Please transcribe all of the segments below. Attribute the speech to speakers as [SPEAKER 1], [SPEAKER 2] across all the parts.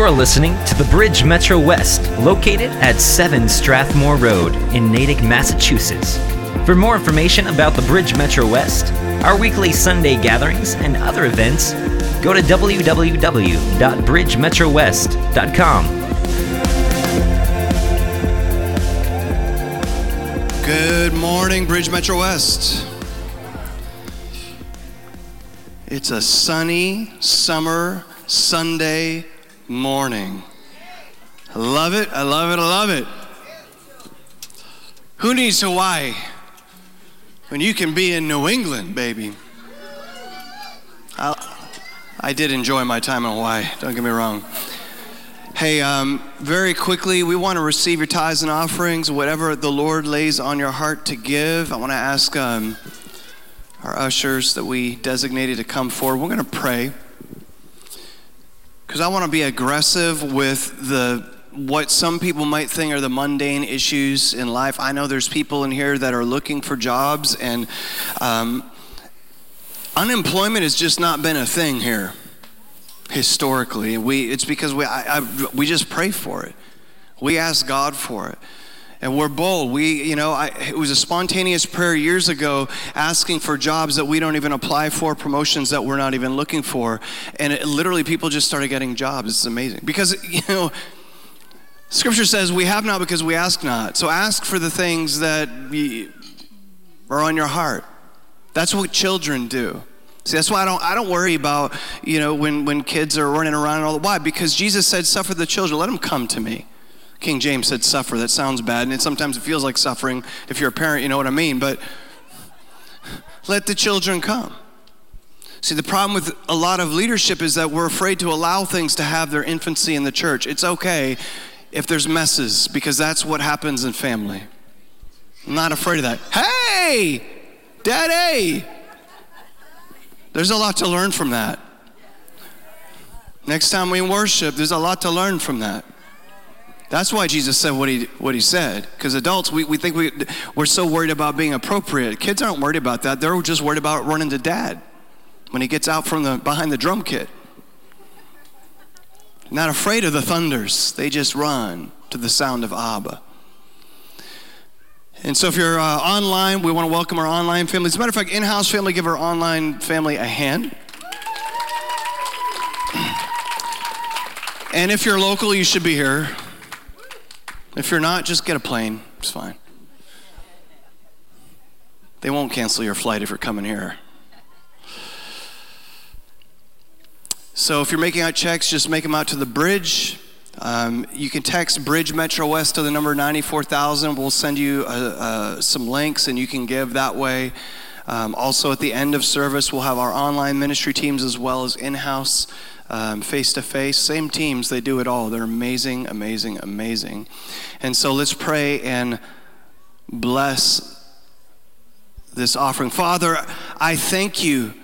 [SPEAKER 1] You're listening to the Bridge Metro West, located at 7 Strathmore Road in Natick, Massachusetts. For more information about the Bridge Metro West, our weekly Sunday gatherings, and other events, go to www.bridgemetrowest.com.
[SPEAKER 2] Good morning, Bridge Metro West. It's a sunny summer Sunday morning. I love it, I love it, I love it. Who needs Hawaii when you can be in New England, baby? I, I did enjoy my time in Hawaii, don't get me wrong. Hey, um, very quickly, we want to receive your tithes and offerings, whatever the Lord lays on your heart to give. I want to ask um, our ushers that we designated to come forward. We're going to pray because I want to be aggressive with the what some people might think are the mundane issues in life. I know there's people in here that are looking for jobs, and um, unemployment has just not been a thing here historically. We, it's because we, I, I, we just pray for it. We ask God for it. And we're bold. We, you know, I, it was a spontaneous prayer years ago asking for jobs that we don't even apply for, promotions that we're not even looking for. And it, literally, people just started getting jobs. It's amazing. Because, you know, Scripture says we have not because we ask not. So ask for the things that are on your heart. That's what children do. See, that's why I don't, I don't worry about, you know, when, when kids are running around and all that. Why? Because Jesus said, suffer the children, let them come to me. King James said suffer. That sounds bad, and it, sometimes it feels like suffering. If you're a parent, you know what I mean. But let the children come. See, the problem with a lot of leadership is that we're afraid to allow things to have their infancy in the church. It's okay if there's messes, because that's what happens in family. I'm not afraid of that. Hey, daddy, there's a lot to learn from that. Next time we worship, there's a lot to learn from that. That's why Jesus said what he, what he said. Because adults, we, we think we, we're so worried about being appropriate. Kids aren't worried about that. They're just worried about running to dad when he gets out from the, behind the drum kit. Not afraid of the thunders, they just run to the sound of Abba. And so, if you're uh, online, we want to welcome our online family. As a matter of fact, in house family, give our online family a hand. And if you're local, you should be here. If you're not, just get a plane. It's fine. They won't cancel your flight if you're coming here. So, if you're making out checks, just make them out to the bridge. Um, you can text Bridge Metro West to the number 94,000. We'll send you uh, uh, some links and you can give that way. Um, also, at the end of service, we'll have our online ministry teams as well as in house, face to face. Same teams, they do it all. They're amazing, amazing, amazing. And so let's pray and bless this offering. Father, I thank you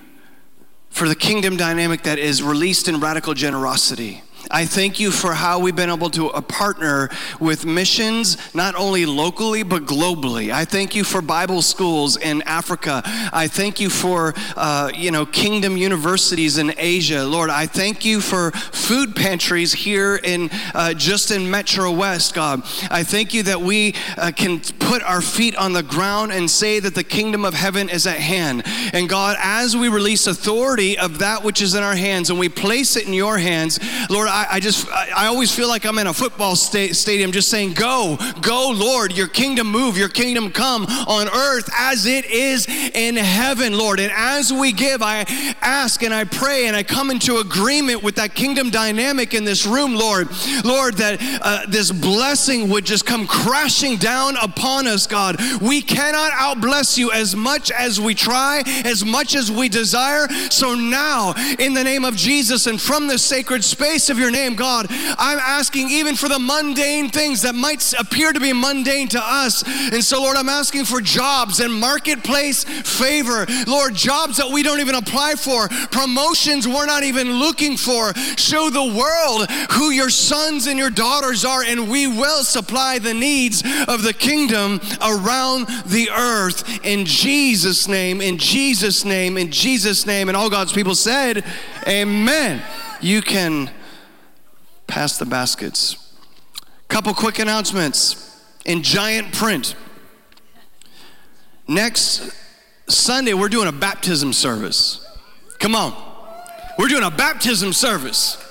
[SPEAKER 2] for the kingdom dynamic that is released in radical generosity. I thank you for how we've been able to uh, partner with missions, not only locally, but globally. I thank you for Bible schools in Africa. I thank you for, uh, you know, kingdom universities in Asia. Lord, I thank you for food pantries here in, uh, just in Metro West, God. I thank you that we uh, can put our feet on the ground and say that the kingdom of heaven is at hand. And God, as we release authority of that which is in our hands and we place it in your hands, Lord, I, just, I, I, always feel like I'm in a football sta- stadium just saying, Go, go, Lord, your kingdom move, your kingdom come on earth as it is in heaven, Lord. And as we give, I ask and I pray and I come into agreement with that kingdom dynamic in this room, Lord. Lord, that uh, this blessing would just come crashing down upon us, God. We cannot outbless you as much as we try, as much as we desire. So now, in the name of Jesus and from the sacred space of your your name, God. I'm asking even for the mundane things that might appear to be mundane to us. And so, Lord, I'm asking for jobs and marketplace favor. Lord, jobs that we don't even apply for, promotions we're not even looking for. Show the world who your sons and your daughters are, and we will supply the needs of the kingdom around the earth. In Jesus' name, in Jesus' name, in Jesus' name. And all God's people said, Amen. You can pass the baskets. Couple quick announcements in giant print. Next Sunday, we're doing a baptism service. Come on. We're doing a baptism service.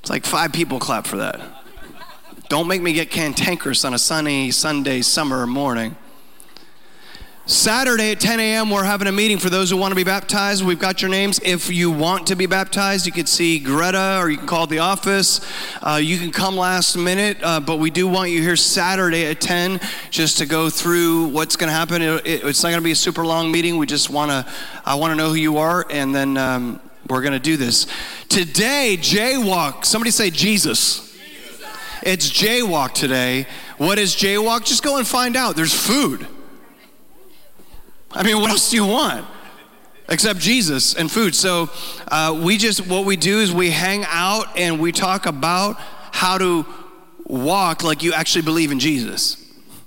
[SPEAKER 2] It's like five people clap for that. Don't make me get cantankerous on a sunny Sunday summer morning. Saturday at 10 a.m., we're having a meeting for those who want to be baptized. We've got your names. If you want to be baptized, you can see Greta or you can call the office. Uh, you can come last minute, uh, but we do want you here Saturday at 10 just to go through what's going to happen. It, it, it's not going to be a super long meeting. We just want to, I want to know who you are, and then um, we're going to do this. Today, Jaywalk. Somebody say Jesus. Jesus. It's Jaywalk today. What is Jaywalk? Just go and find out. There's food. I mean, what else do you want? Except Jesus and food. So uh, we just, what we do is we hang out and we talk about how to walk like you actually believe in Jesus.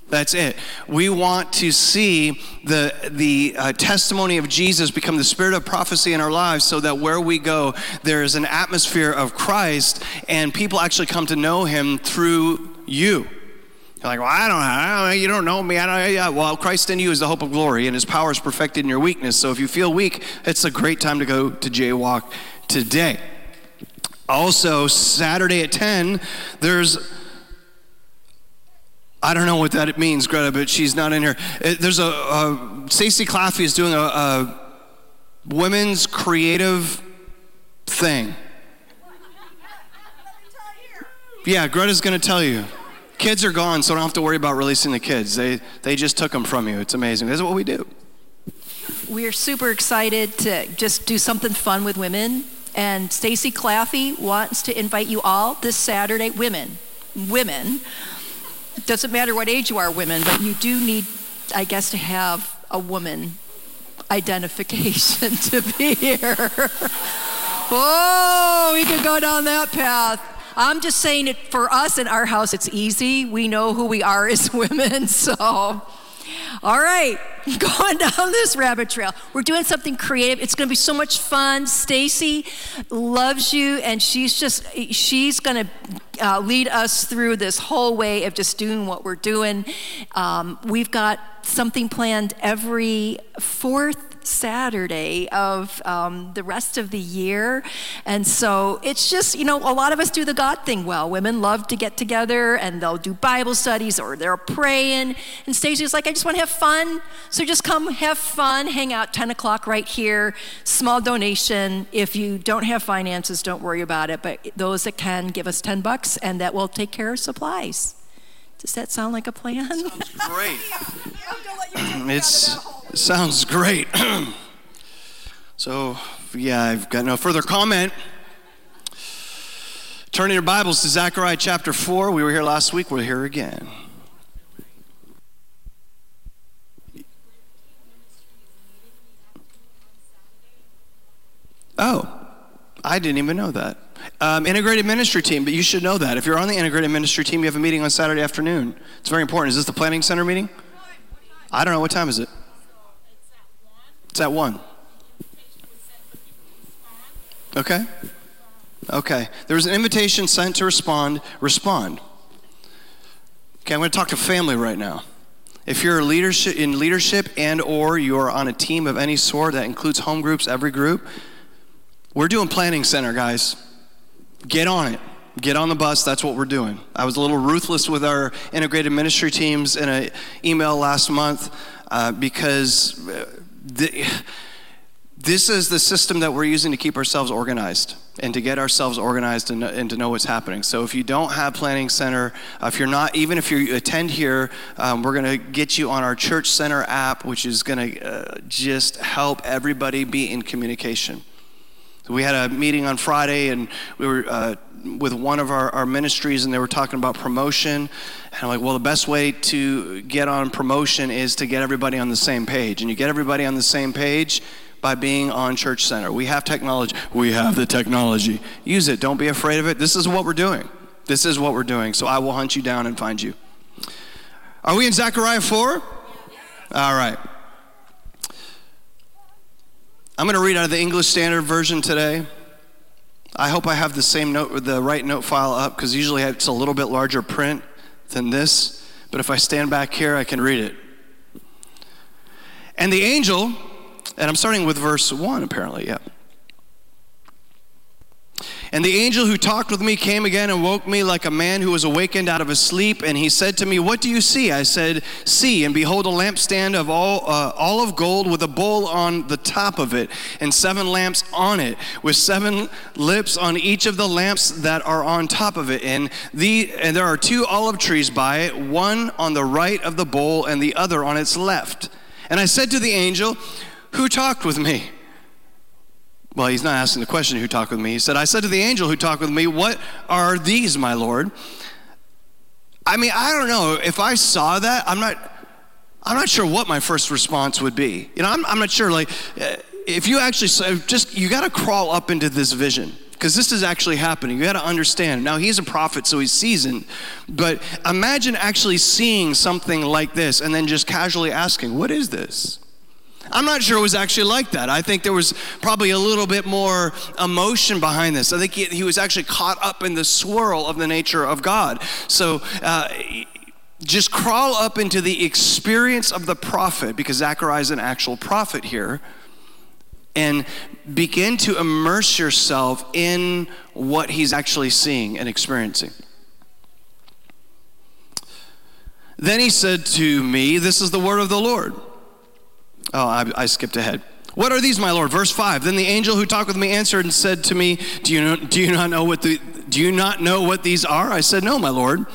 [SPEAKER 2] That's it. We want to see the, the uh, testimony of Jesus become the spirit of prophecy in our lives so that where we go, there is an atmosphere of Christ and people actually come to know him through you. You're like, well, I don't, I don't, you don't know me. I don't, yeah. Well, Christ in you is the hope of glory, and His power is perfected in your weakness. So if you feel weak, it's a great time to go to Jaywalk today. Also, Saturday at 10, there's, I don't know what that means, Greta, but she's not in here. Uh, there's a, a Stacy Claffey is doing a, a women's creative thing. Yeah, Greta's going to tell you. Kids are gone, so I don't have to worry about releasing the kids. They, they just took them from you. It's amazing. This is what we do.
[SPEAKER 3] We're super excited to just do something fun with women. And Stacy Claffey wants to invite you all this Saturday. Women, women. Doesn't matter what age you are, women, but you do need, I guess, to have a woman identification to be here. oh, we could go down that path. I'm just saying it for us in our house, it's easy. We know who we are as women. So, all right, going down this rabbit trail. We're doing something creative. It's going to be so much fun. Stacy loves you, and she's just, she's going to uh, lead us through this whole way of just doing what we're doing. Um, we've got something planned every fourth Saturday of um, the rest of the year. And so it's just, you know, a lot of us do the God thing well. Women love to get together and they'll do Bible studies or they're praying. And Stacy's like, I just want to have fun. So just come have fun, hang out 10 o'clock right here, small donation. If you don't have finances, don't worry about it. But those that can, give us 10 bucks and that will take care of supplies. Does that sound like a plan?
[SPEAKER 2] Sounds great. it sounds great. so, yeah, I've got no further comment. Turning your Bibles to Zechariah chapter 4. We were here last week, we're here again. Oh, I didn't even know that. Um, integrated ministry team, but you should know that. If you're on the integrated ministry team, you have a meeting on Saturday afternoon. It's very important. Is this the planning center meeting? I don't know. What time is it? It's at 1. Okay. Okay. There was an invitation sent to respond. Respond. Okay, I'm going to talk to family right now. If you're leadership in leadership and or you're on a team of any sort that includes home groups, every group, we're doing planning center, guys. Get on it. Get on the bus. That's what we're doing. I was a little ruthless with our integrated ministry teams in an email last month uh, because uh, the, this is the system that we're using to keep ourselves organized and to get ourselves organized and, and, to know what's happening. So if you don't have Planning Center, uh, if you're not, even if you attend here, um, we're going to get you on our Church Center app, which is going to uh, just help everybody be in communication. We had a meeting on Friday, and we were uh, with one of our, our ministries, and they were talking about promotion. And I'm like, well, the best way to get on promotion is to get everybody on the same page. And you get everybody on the same page by being on Church Center. We have technology. We have the technology. Use it. Don't be afraid of it. This is what we're doing. This is what we're doing. So I will hunt you down and find you. Are we in Zechariah 4? All right. I'm going to read out of the English Standard Version today. I hope I have the same note, the right note file up, because usually it's a little bit larger print than this. But if I stand back here, I can read it. And the angel, and I'm starting with verse 1 apparently, yeah. And the angel who talked with me came again and woke me like a man who was awakened out of a sleep. And he said to me, What do you see? I said, See, and behold, a lampstand of all, uh, gold with a bowl on the top of it, and seven lamps on it, with seven lips on each of the lamps that are on top of it. And, the, and there are two olive trees by it, one on the right of the bowl, and the other on its left. And I said to the angel, Who talked with me? Well, he's not asking the question who talked with me. He said, I said to the angel who talked with me, What are these, my Lord? I mean, I don't know. If I saw that, I'm not. I'm not sure what my first response would be. You know, I'm, I'm not sure. Like, uh, if you actually just, you got to crawl up into this vision because this is actually happening. You got to understand. Now, he's a prophet, so he's seasoned. But imagine actually seeing something like this and then just casually asking, What is this? I'm not sure it was actually like that. I think there was probably a little bit more emotion behind this. I think he, he was actually caught up in the swirl of the nature of God. So, uh, just crawl up into the experience of the prophet, because Zechariah is an actual prophet here, and begin to immerse yourself in what he's actually seeing and experiencing. Then he said to me, This is the word of the Lord. Oh, I, I, skipped ahead. What are these, my Lord? Verse 5. Then the angel who talked with me answered and said to me, Do you, know, do you not know what the do you not know what these are? I said, No, my Lord.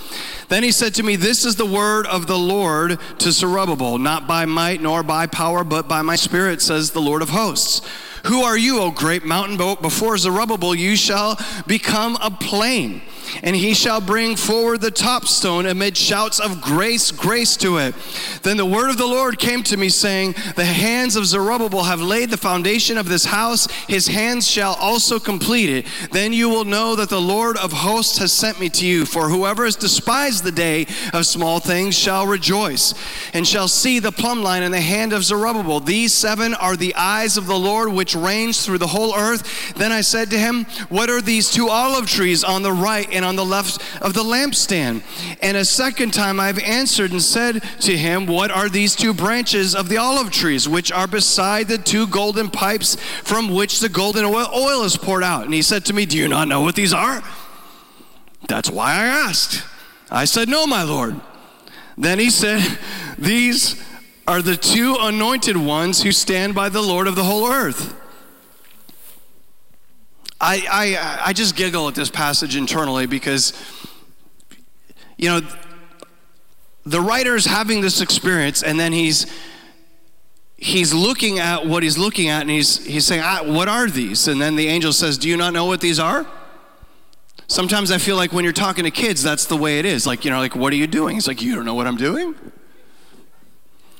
[SPEAKER 2] Then he said to me, This is the word of the Lord to Zerubbabel, not by might nor by power, but by my spirit, says the Lord of hosts. Who are you, O great mountain? Before Zerubbabel, you shall become a plain and he shall bring forward the top stone amid shouts of grace, grace to it. Then the word of the Lord came to me, saying, The hands of Zerubbabel have laid the foundation of this house, his hands shall also complete it. Then you will know that the Lord of hosts has sent me to you. For whoever has despised the day of small things shall rejoice, and shall see the plumb line in the hand of Zerubbabel. These seven are the eyes of the Lord which range through the whole earth. Then I said to him, What are these two olive trees on the right and on the left of the lampstand. And a second time I've answered and said to him, What are these two branches of the olive trees, which are beside the two golden pipes from which the golden oil is poured out? And he said to me, Do you not know what these are? That's why I asked. I said, No, my Lord. Then he said, These are the two anointed ones who stand by the Lord of the whole earth. I, I, I just giggle at this passage internally because, you know, the writer's having this experience and then he's he's looking at what he's looking at and he's he's saying ah, what are these? And then the angel says do you not know what these are? Sometimes i feel like when you're talking to kids that's the way it is. Like you know like what are you doing? He's like you don't know what i'm doing?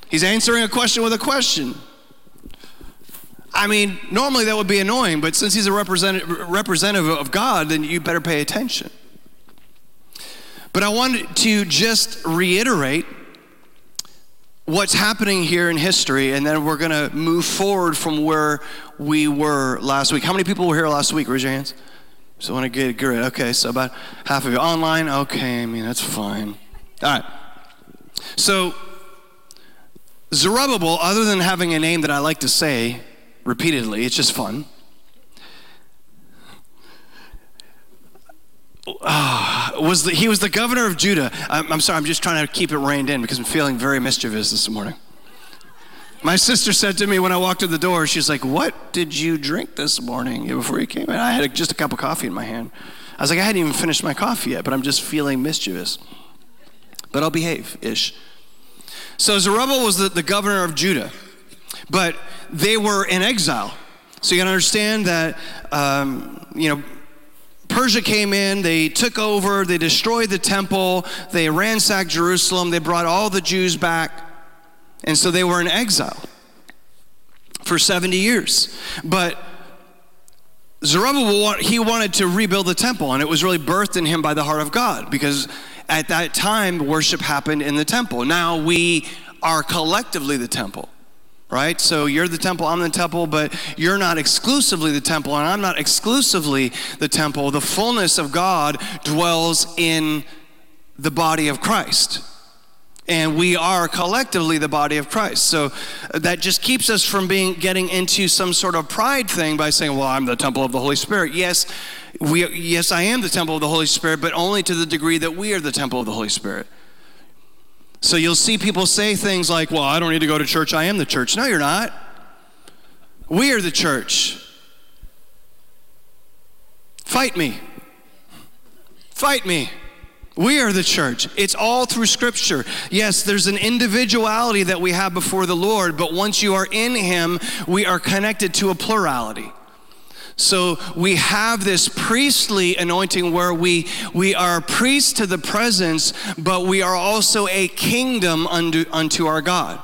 [SPEAKER 2] He's answering a question with a question I mean, normally that would be annoying, but since he's a representative, representative of God, then you better pay attention. But I wanted to just reiterate what's happening here in history, and then we're going to move forward from where we were last week. How many people were here last week? Raise your hands. So I want to get good. Okay, so about half of you online. Okay, I mean that's fine. All right. So Zerubbabel, other than having a name that I like to say, repeatedly. It's just fun. Uh, was the, he was the governor of Judah. I'm, I'm sorry, I'm just trying to keep it reined in because I'm feeling very mischievous this morning. My sister said to me when I walked in the door, she's like, What did you drink this morning before you came in? I had just a cup of coffee in my hand. I was like, I hadn't even finished my coffee yet, but I'm just feeling mischievous. But I'll behave ish. So Zerubbabel was the, the governor of Judah. But they were in exile. So you can understand that, um, you know, Persia came in, they took over, they destroyed the temple, they ransacked Jerusalem, they brought all the Jews back, and so they were in exile for 70 years. But Zerubbabel, he wanted to rebuild the temple, and it was really birthed in him by the heart of God because at that time, worship happened in the temple. Now we are collectively the temple right? So you're the temple, I'm the temple, but you're not exclusively the temple, and I'm not exclusively the temple. The fullness of God dwells in the body of Christ. And we are collectively the body of Christ. So uh, that just keeps us from being getting into some sort of pride thing by saying, "Well, I'm the temple of the Holy Spirit." Yes, we yes, I am the temple of the Holy Spirit, but only to the degree that we are the temple of the Holy Spirit. So you'll see people say things like, Well, I don't need to go to church, I am the church. No, you're not. We are the church. Fight me. Fight me. We are the church. It's all through Scripture. Yes, there's an individuality that we have before the Lord, but once you are in Him, we are connected to a plurality. So we have this priestly anointing where we, we are priests to the presence, but we are also a kingdom unto, unto our God.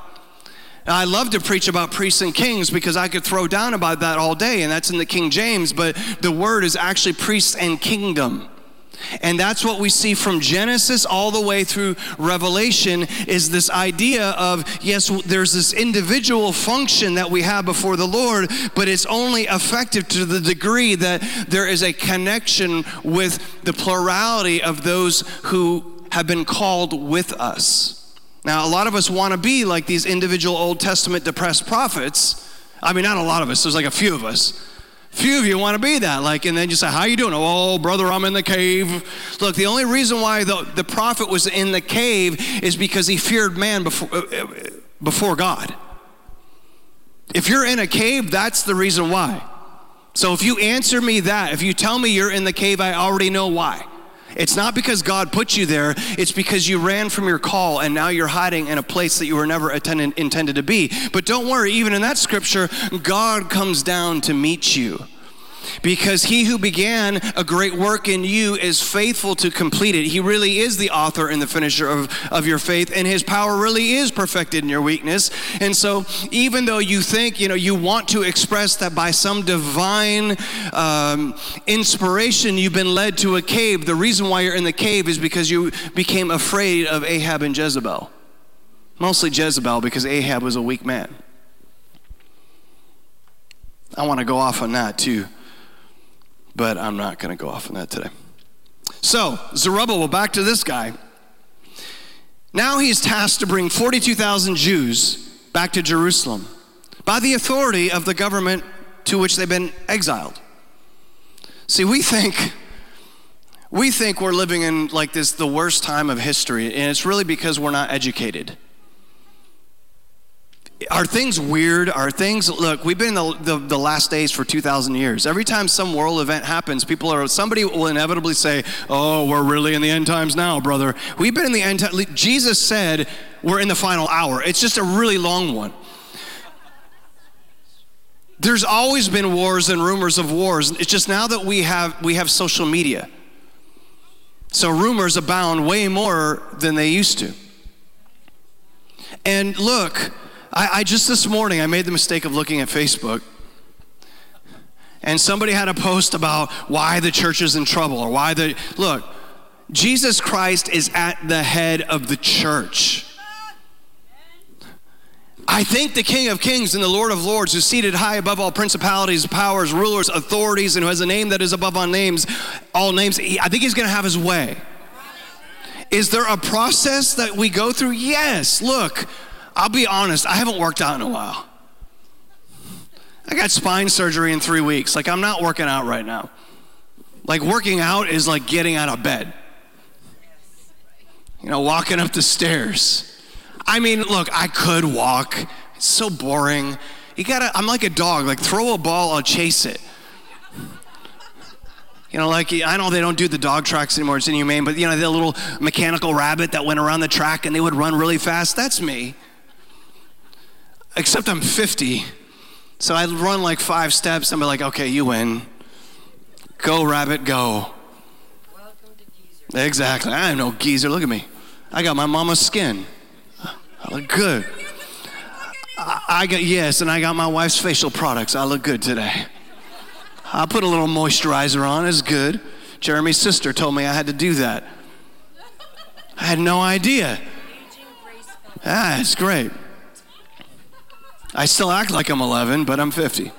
[SPEAKER 2] I love to preach about priests and kings because I could throw down about that all day, and that's in the King James, but the word is actually priests and kingdom. And that's what we see from Genesis all the way through Revelation is this idea of yes, there's this individual function that we have before the Lord, but it's only effective to the degree that there is a connection with the plurality of those who have been called with us. Now, a lot of us want to be like these individual Old Testament depressed prophets. I mean, not a lot of us, there's like a few of us Few of you want to be that, like, and then you say, "How you doing?" Oh, brother, I'm in the cave. Look, the only reason why the, the prophet was in the cave is because he feared man before uh, uh, before God. If you're in a cave, that's the reason why. So if you answer me that, if you tell me you're in the cave, I already know why. It's not because God put you there, it's because you ran from your call and now you're hiding in a place that you were never intended to be. But don't worry, even in that scripture, God comes down to meet you because he who began a great work in you is faithful to complete it. He really is the author and the finisher of, of your faith, and his power really is perfected in your weakness. And so, even though you think, you know, you want to express that by some divine um, inspiration you've been led to a cave, the reason why you're in the cave is because you became afraid of Ahab and Jezebel. Mostly Jezebel, because Ahab was a weak man. I want to go off on that too but I'm not going to go off on that today. So, Zerubbabel, back to this guy. Now he's tasked to bring 42,000 Jews back to Jerusalem by the authority of the government to which they've been exiled. See, we think we think we're living in like this the worst time of history, and it's really because we're not educated are things weird? Are things, look, we've been the, the, the, last days for 2,000 years. Every time some world event happens, people are, somebody will inevitably say, oh, we're really in the end times now, brother. We've been in the end times. Jesus said we're in the final hour. It's just a really long one. There's always been wars and rumors of wars. It's just now that we have, we have social media. So rumors abound way more than they used to. And look, I, I just this morning, I made the mistake of looking at Facebook. And somebody had a post about why the church is in trouble or why the look jesus christ is at the head of the church. I think the king of kings and the lord of lords who's seated high above all principalities powers rulers authorities and who has a name that is above all names all names. I think he's going to have his way. Is there a process that we go through? Yes look I'll be honest, I haven't worked out in a while. I got spine surgery in three weeks. Like, I'm not working out right now. Like, working out is like getting out of bed, you know, walking up the stairs. I mean, look, I could walk. It's so boring. You gotta, I'm like a dog. Like, throw a ball, I'll chase it. You know, like I know they don't do the dog tracks anymore, it's inhumane, but you know, the little mechanical rabbit that went around the track and they would run really fast. That's me except I'm 50. So I'd run like five steps and be like, okay, you win. Go, rabbit, go. Exactly. I am no geezer. Look at me. I got my mama's skin. I look good. I, I got, yes, and I got my wife's facial products. I look good today. I put a little moisturizer on. It's good. Jeremy's sister told me I had to do that. I had no idea. Ah, it's great. I still act like I'm 11, but I'm 50.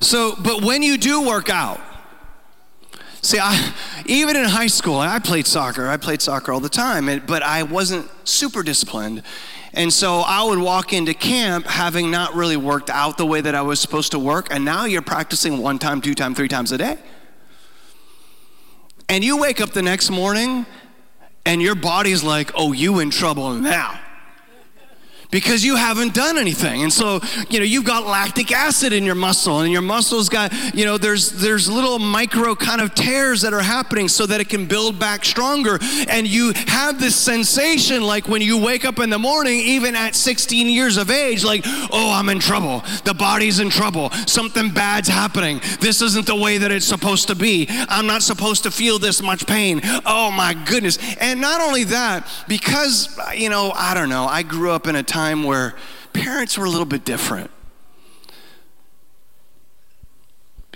[SPEAKER 2] So, but when you do work out, see, I, even in high school, I played soccer. I played soccer all the time, but I wasn't super disciplined. And so I would walk into camp having not really worked out the way that I was supposed to work, and now you're practicing one time, two times, three times a day. And you wake up the next morning and your body's like, oh, you in trouble now because you haven't done anything. And so, you know, you've got lactic acid in your muscle and your muscle's got, you know, there's there's little micro kind of tears that are happening so that it can build back stronger. And you have this sensation like when you wake up in the morning, even at 16 years of age, like, oh, I'm in trouble. The body's in trouble. Something bad's happening. This isn't the way that it's supposed to be. I'm not supposed to feel this much pain. Oh my goodness. And not only that, because, you know, I don't know, I grew up in a time time where parents were a little bit different.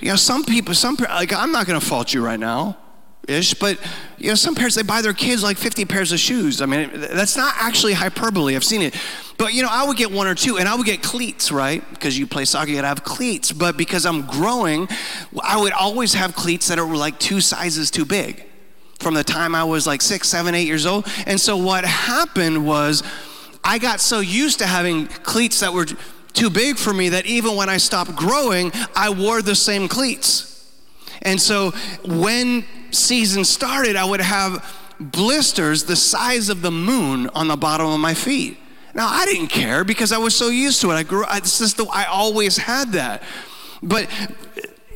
[SPEAKER 2] You know, some people, some like I'm not going to fault you right now, ish, but you know, some parents they buy their kids like 50 pairs of shoes. I mean, that's not actually hyperbole. I've seen it, but you know, I would get one or two, and I would get cleats, right? Because you play soccer, you gotta have cleats. But because I'm growing, I would always have cleats that are like two sizes too big. From the time I was like six, seven, eight years old, and so what happened was I got so used to having cleats that were too big for me that even when I stopped growing, I wore the same cleats. And so when season started, I would have blisters the size of the moon on the bottom of my feet. Now I didn't care because I was so used to it. I grew. I, just the, I always had that, but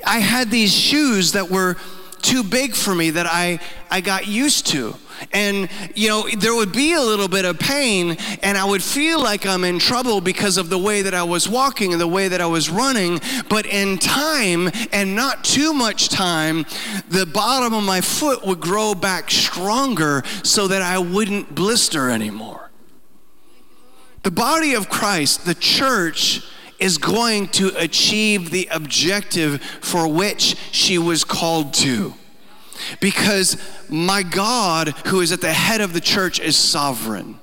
[SPEAKER 2] I had these shoes that were too big for me that I I got used to. And, you know, there would be a little bit of pain, and I would feel like I'm in trouble because of the way that I was walking and the way that I was running. But in time, and not too much time, the bottom of my foot would grow back stronger so that I wouldn't blister anymore. The body of Christ, the church, is going to achieve the objective for which she was called to. Because my God, who is at the head of the church, is sovereign.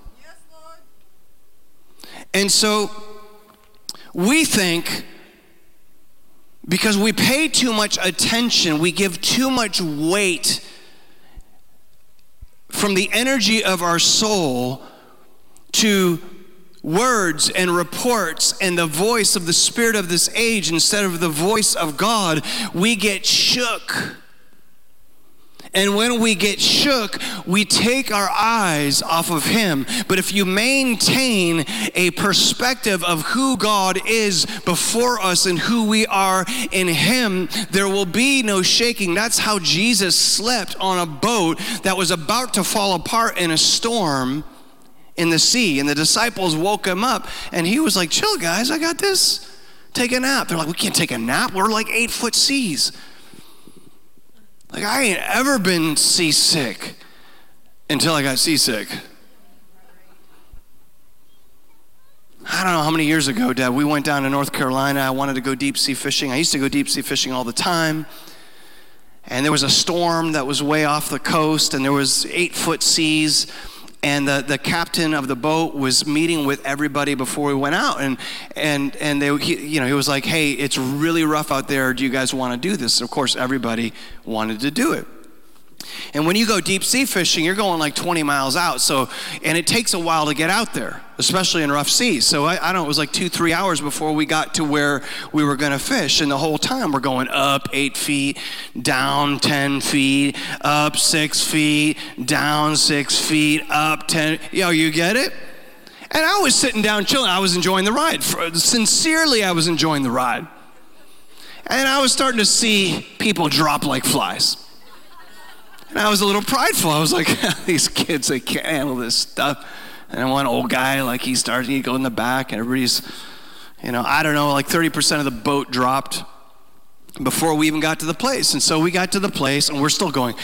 [SPEAKER 2] and so we think because we pay too much attention, we give too much weight from the energy of our soul to words and reports and the voice of the spirit of this age instead of the voice of God, we get shook and when we get shook, we take our eyes off of Him. But if you maintain a perspective of who God is before us and who we are in Him, there will be no shaking. That's how Jesus slept on a boat that was about to fall apart in a storm in the sea. And the disciples woke him up, and he was like, Chill, guys, I got this. Take a nap. They're like, We can't take a nap. We're like eight foot seas. Like, I ain't ever been seasick until I got seasick. I don't know how many years ago, Dad, we went down to North Carolina. I wanted to go deep sea fishing. I used to go deep sea fishing all the time. And there was a storm that was way off the coast, and there was eight foot seas and the, the captain of the boat was meeting with everybody before we went out. And and and they he, you know he was like hey it's really rough out there. Do you guys want to do this? Of course everybody wanted to do it and when you go deep sea fishing, you're going like 20 miles out. So, and it takes a while to get out there, especially in rough seas. So I, I don't know, it was like two, three hours before we got to where we were going to fish. And the whole time we're going up eight feet, down 10 feet, up six feet, down six feet, up 10. Yo, you get it? And I was sitting down chilling. I was enjoying the ride. Sincerely, I was enjoying the ride. And I was starting to see people drop like flies. And I was a little prideful. I was like, these kids, they can't handle this stuff. And one old guy, like, he started, he go in the back, and everybody's, you know, I don't know, like 30% of the boat dropped before we even got to the place. And so we got to the place, and we're still going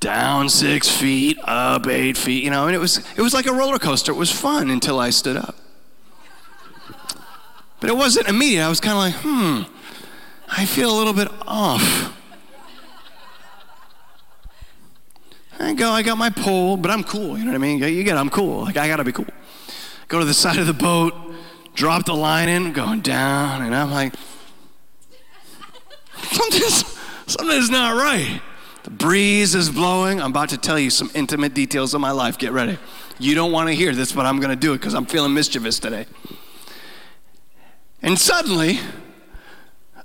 [SPEAKER 2] down six feet, up eight feet, you know, and it was, it was like a roller coaster. It was fun until I stood up. But it wasn't immediate. I was kind of like, hmm, I feel a little bit off. I go, I got my pole, but I'm cool. You know what I mean? You get, it, I'm cool. Like, I gotta be cool. Go to the side of the boat, drop the line in, going down, and I'm like, something's, something's not right. The breeze is blowing. I'm about to tell you some intimate details of my life. Get ready. You don't want to hear this, but I'm to do it because I'm feeling mischievous today. And suddenly,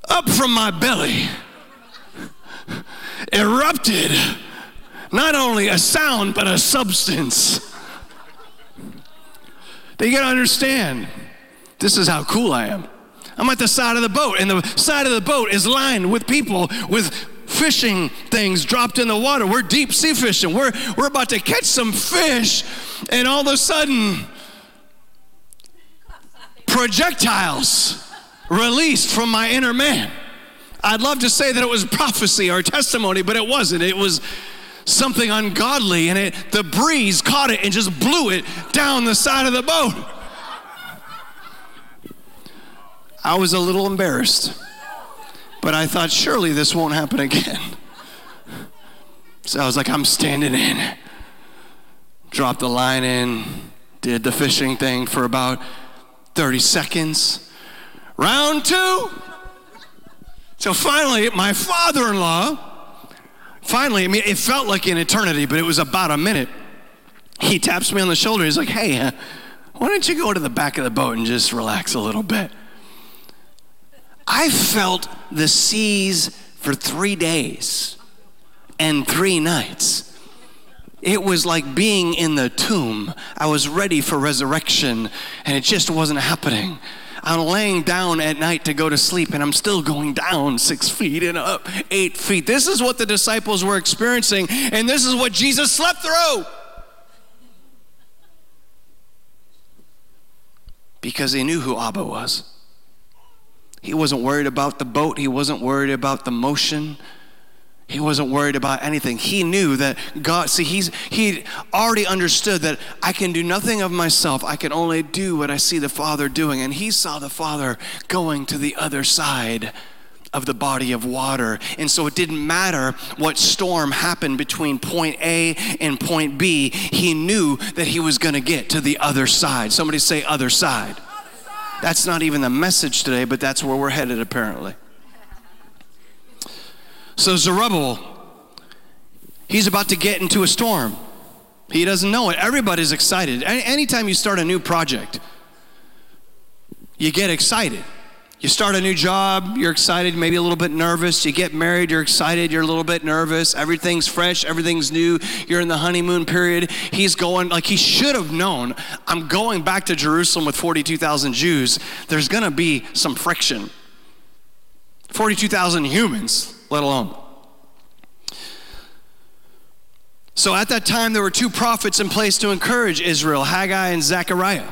[SPEAKER 2] up from my belly, erupted not only a sound, but a substance. They gotta understand, this is how cool I am. I'm at the side of the boat, and the side of the boat is lined with people with fishing things dropped in the water. We're deep sea fishing. We're, we're about to catch some fish, and all of a sudden, projectiles released from my inner man. I'd love to say that it was prophecy or testimony, but it wasn't. It was something ungodly, and it the breeze caught it and just blew it down the side of the boat. I was a little embarrassed, but I thought surely this won't happen again. So I was like, I'm standing in. Dropped the line in, did the fishing thing for about 30 seconds. Round two. So finally, my father in law, finally, I mean, it felt like an eternity, but it was about a minute. He taps me on the shoulder. He's like, hey, uh, why don't you go to the back of the boat and just relax a little bit? I felt the seas for three days and three nights. It was like being in the tomb. I was ready for resurrection, and it just wasn't happening. I'm laying down at night to go to sleep, and I'm still going down six feet and up eight feet. This is what the disciples were experiencing, and this is what Jesus slept through. Because he knew who Abba was. He wasn't worried about the boat, he wasn't worried about the motion. He wasn't worried about anything. He knew that God, see, he's, he already understood that I can do nothing of myself. I can only do what I see the Father doing. And he saw the Father going to the other side of the body of water. And so it didn't matter what storm happened between point A and point B, he knew that he was going to get to the other side. Somebody say, other side. That's not even the message today, but that's where we're headed apparently. So Zerubbabel, he's about to get into a storm. He doesn't know it. Everybody's excited. Anytime you start a new project, you get excited. You start a new job, you're excited, maybe a little bit nervous. You get married, you're excited, you're a little bit nervous. Everything's fresh, everything's new. You're in the honeymoon period. He's going, like, he should have known I'm going back to Jerusalem with 42,000 Jews. There's going to be some friction. 42,000 humans, let alone. So at that time, there were two prophets in place to encourage Israel Haggai and Zechariah.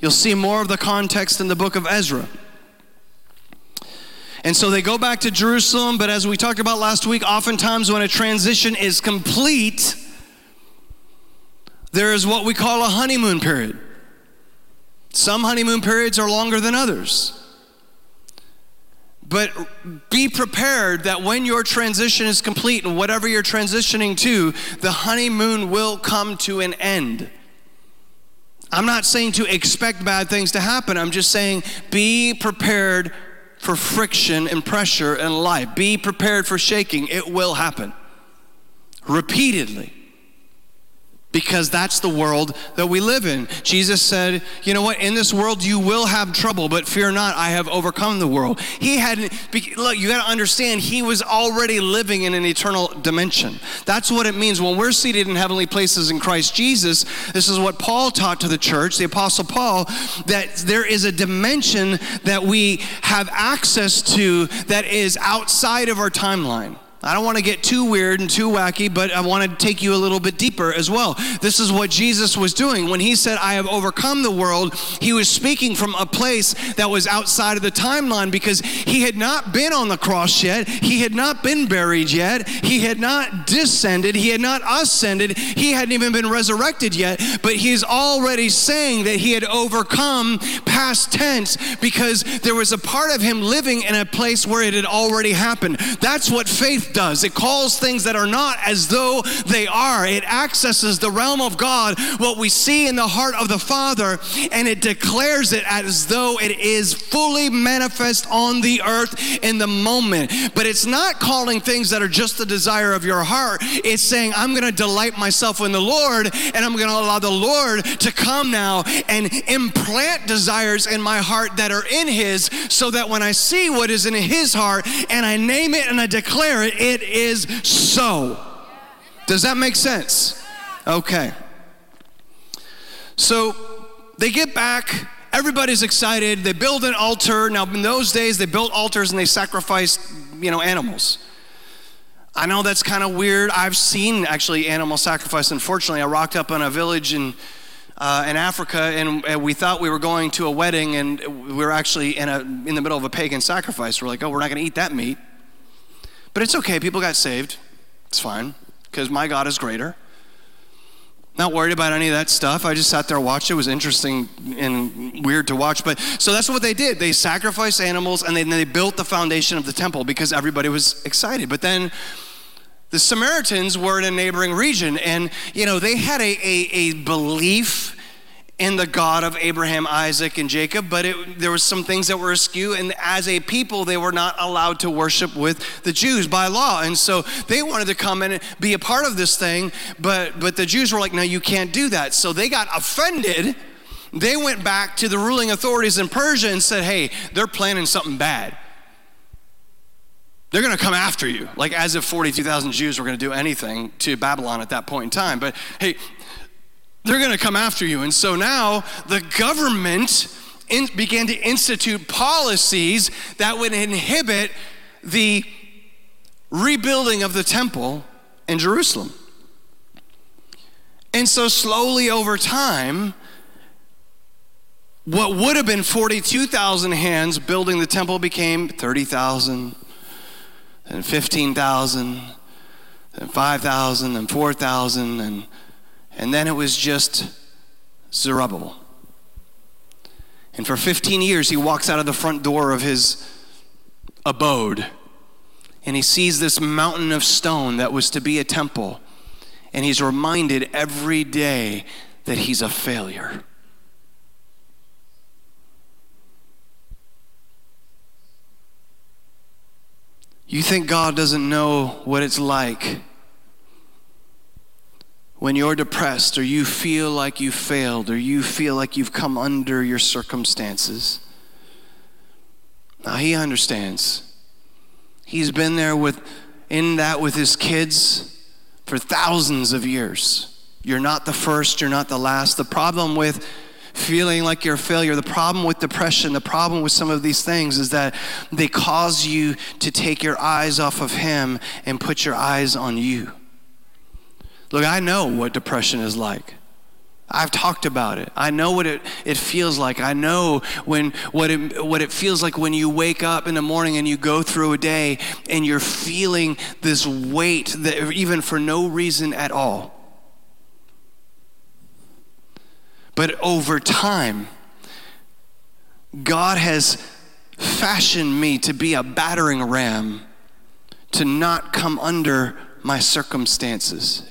[SPEAKER 2] You'll see more of the context in the book of Ezra. And so they go back to Jerusalem, but as we talked about last week, oftentimes when a transition is complete, there is what we call a honeymoon period. Some honeymoon periods are longer than others. But be prepared that when your transition is complete and whatever you're transitioning to, the honeymoon will come to an end. I'm not saying to expect bad things to happen. I'm just saying be prepared for friction and pressure in life. Be prepared for shaking. It will happen repeatedly because that's the world that we live in. Jesus said, You know what? In this world you will have trouble, but fear not, I have overcome the world. He hadn't, look, you got to understand, he was already living in an eternal dimension. That's what it means when we're seated in heavenly places in Christ Jesus. This is what Paul taught to the church, the Apostle Paul, that there is a dimension that we have access to that is outside of our timeline. I don't want to get too weird and too wacky, but I want to take you a little bit deeper as well. This is what Jesus was doing. When he said, I have overcome the world, he was speaking from a place that was outside of the timeline because he had not been on the cross yet. He had not been buried yet. He had not descended. He had not ascended. He hadn't even been resurrected yet. But he's already saying that he had overcome past tense because there was a part of him living in a place where it had already happened. That's what faith does. It calls things that are not as though they are. It accesses the realm of God, what we see in the heart of the Father, and it declares it as though it is fully manifest on the earth in the moment. But it's not calling things that are just the desire of your heart. It's saying, I'm going to delight myself in the Lord, and I'm going to allow the Lord to come now and implant desires in my heart that are in His, so that when I see what is in His heart and I name it and I declare it, it is so. Does that make sense? Okay. So they get back. Everybody's excited. They build an altar. Now, in those days, they built altars and they sacrificed, you know, animals. I know that's kind of weird. I've seen actually animal sacrifice. Unfortunately, I rocked up in a village in uh, in Africa, and, and, we thought we were going to a wedding, and we were actually in a in the middle of a pagan sacrifice. We're like, oh, we're not going to eat that meat, but it's okay. People got saved. It's fine because my God is greater. Not worried about any of that stuff. I just sat there and watched. It was interesting and weird to watch. But so that's what they did. They sacrificed animals and then they built the foundation of the temple because everybody was excited. But then the Samaritans were in a neighboring region and, you know, they had a, a, a belief in the God of Abraham, Isaac, and Jacob, but it, there was some things that were askew, and as a people, they were not allowed to worship with the Jews by law, and so they wanted to come and be a part of this thing, but but the Jews were like, "No, you can't do that." So they got offended. They went back to the ruling authorities in Persia and said, "Hey, they're planning something bad." They're going to come after you, like as if 42,000 Jews were going to do anything to Babylon at that point in time. But hey, they're going to come after you. And so now the government in, began to institute policies that would inhibit the rebuilding of the temple in Jerusalem. And so, slowly over time, what would have been 42,000 hands building the temple became 30,000, and 15,000, and 5,000, and 4,000, and and then it was just Zerubbabel. And for 15 years, he walks out of the front door of his abode and he sees this mountain of stone that was to be a temple. And he's reminded every day that he's a failure. You think God doesn't know what it's like when you're depressed or you feel like you failed or you feel like you've come under your circumstances. Now he understands. He's been there with in that with his kids for thousands of years. You're not the first, you're not the last. The problem with feeling like you're a failure, the problem with depression, the problem with some of these things is that they cause you to take your eyes off of him and put your eyes on you. Look, I know what depression is like. I've talked about it. I know what it, it feels like. I know when what it, what it feels like when you wake up in the morning and you go through a day and you're feeling this weight that even for no reason at all. But over time, God has fashioned me to be a battering ram, to not come under my circumstances.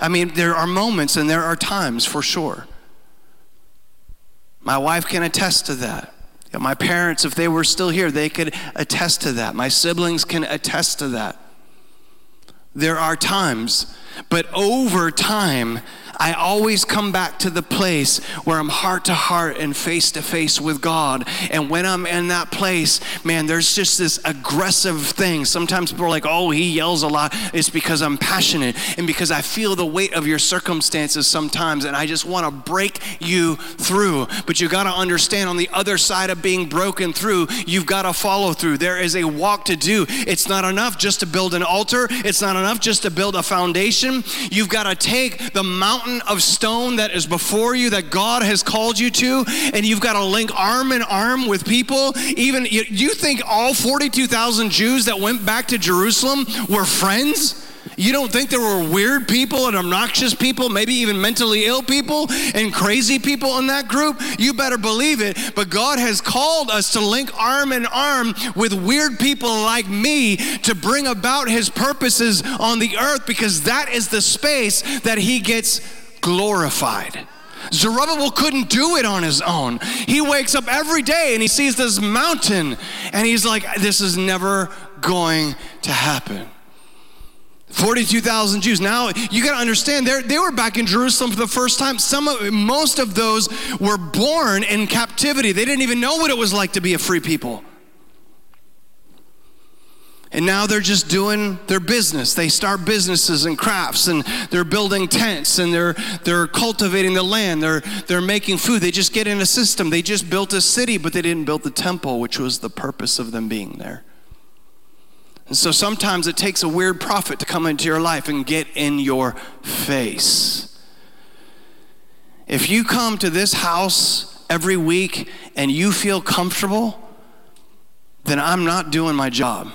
[SPEAKER 2] I mean, there are moments and there are times for sure. My wife can attest to that. My parents, if they were still here, they could attest to that. My siblings can attest to that. There are times, but over time, I always come back to the place where I'm heart to heart and face to face with God. And when I'm in that place, man, there's just this aggressive thing. Sometimes people are like, oh, he yells a lot. It's because I'm passionate and because I feel the weight of your circumstances sometimes. And I just want to break you through. But you got to understand on the other side of being broken through, you've got to follow through. There is a walk to do. It's not enough just to build an altar, it's not enough just to build a foundation. You've got to take the mountain mountain of stone that is before you that God has called you to, and you've got to link arm in arm with people. Even you think all 42,000 Jews that went back to Jerusalem were friends? You don't think there were weird people and obnoxious people, maybe even mentally ill people and crazy people in that group? You better believe it. But God has called us to link arm in arm with weird people like me to bring about his purposes on the earth because that is the space that he gets glorified. Zerubbabel couldn't do it on his own. He wakes up every day and he sees this mountain and he's like, this is never going to happen. 42,000 Jews. Now, you got to understand, they were back in Jerusalem for the first time. Some of, most of those were born in captivity. They didn't even know what it was like to be a free people. And now they're just doing their business. They start businesses and crafts and they're building tents and they're they're cultivating the land. They're they're making food. They just get in a system. They just built a city, but they didn't build the temple, which was the purpose of them being there. And so sometimes it takes a weird prophet to come into your life and get in your face. If you come to this house every week and you feel comfortable, then I'm not doing my job.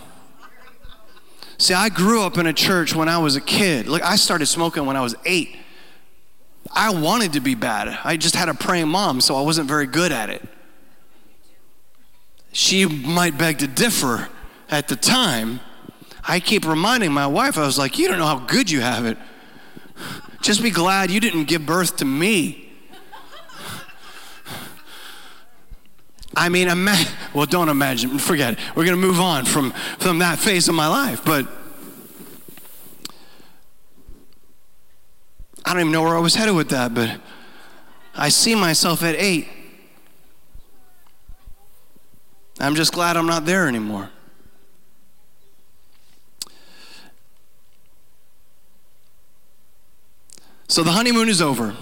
[SPEAKER 2] See, I grew up in a church when I was a kid. Look, I started smoking when I was eight. I wanted to be bad. I just had a praying mom, so I wasn't very good at it. She might beg to differ, at the time, I keep reminding my wife, I was like, You don't know how good you have it. Just be glad you didn't give birth to me. I mean, ima- well, don't imagine, forget it. We're going to move on from, from that phase of my life. But I don't even know where I was headed with that, but I see myself at eight. I'm just glad I'm not there anymore. So the honeymoon is over.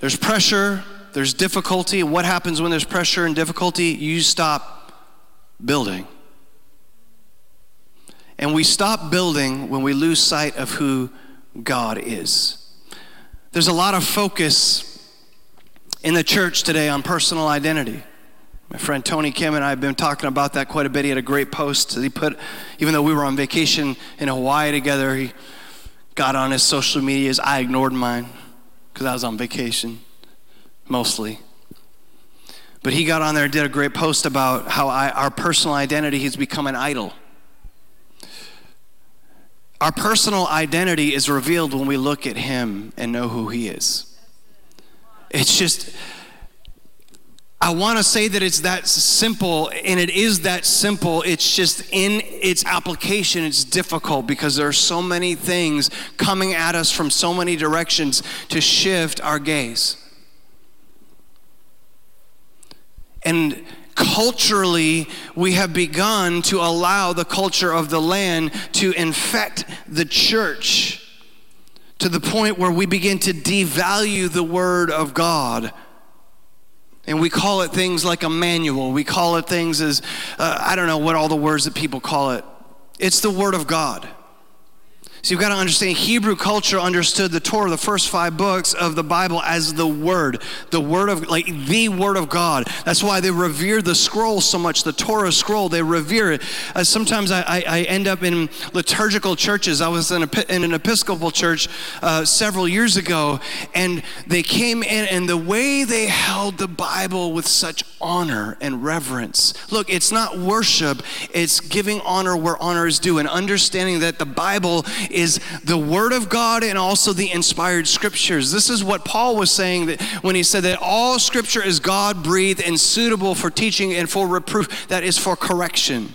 [SPEAKER 2] There's pressure, there's difficulty. What happens when there's pressure and difficulty? You stop building. And we stop building when we lose sight of who God is. There's a lot of focus in the church today on personal identity. My friend Tony Kim and I have been talking about that quite a bit. He had a great post that he put, even though we were on vacation in Hawaii together, he got on his social medias. I ignored mine because I was on vacation mostly. But he got on there and did a great post about how I, our personal identity has become an idol. Our personal identity is revealed when we look at him and know who he is. It's just, I want to say that it's that simple, and it is that simple. It's just in its application, it's difficult because there are so many things coming at us from so many directions to shift our gaze. And culturally, we have begun to allow the culture of the land to infect the church to the point where we begin to devalue the Word of God and we call it things like a manual. We call it things as, uh, I don't know what all the words that people call it. It's the Word of God. So you've got to understand Hebrew culture understood the Torah, the first five books of the Bible, as the Word, the Word of, like the Word of God. That's why they revere the scroll so much, the Torah scroll. They revere it. Uh, sometimes I, I, I, end up in liturgical churches. I was in, a, in an Episcopal church uh, several years ago, and they came in, and the way they held the Bible with such honor and reverence. Look, it's not worship; it's giving honor where honor is due, and understanding that the Bible is the Word of God and also the inspired scriptures. This is what Paul was saying that when he said that all scripture is God breathed and suitable for teaching and for reproof, that is for correction.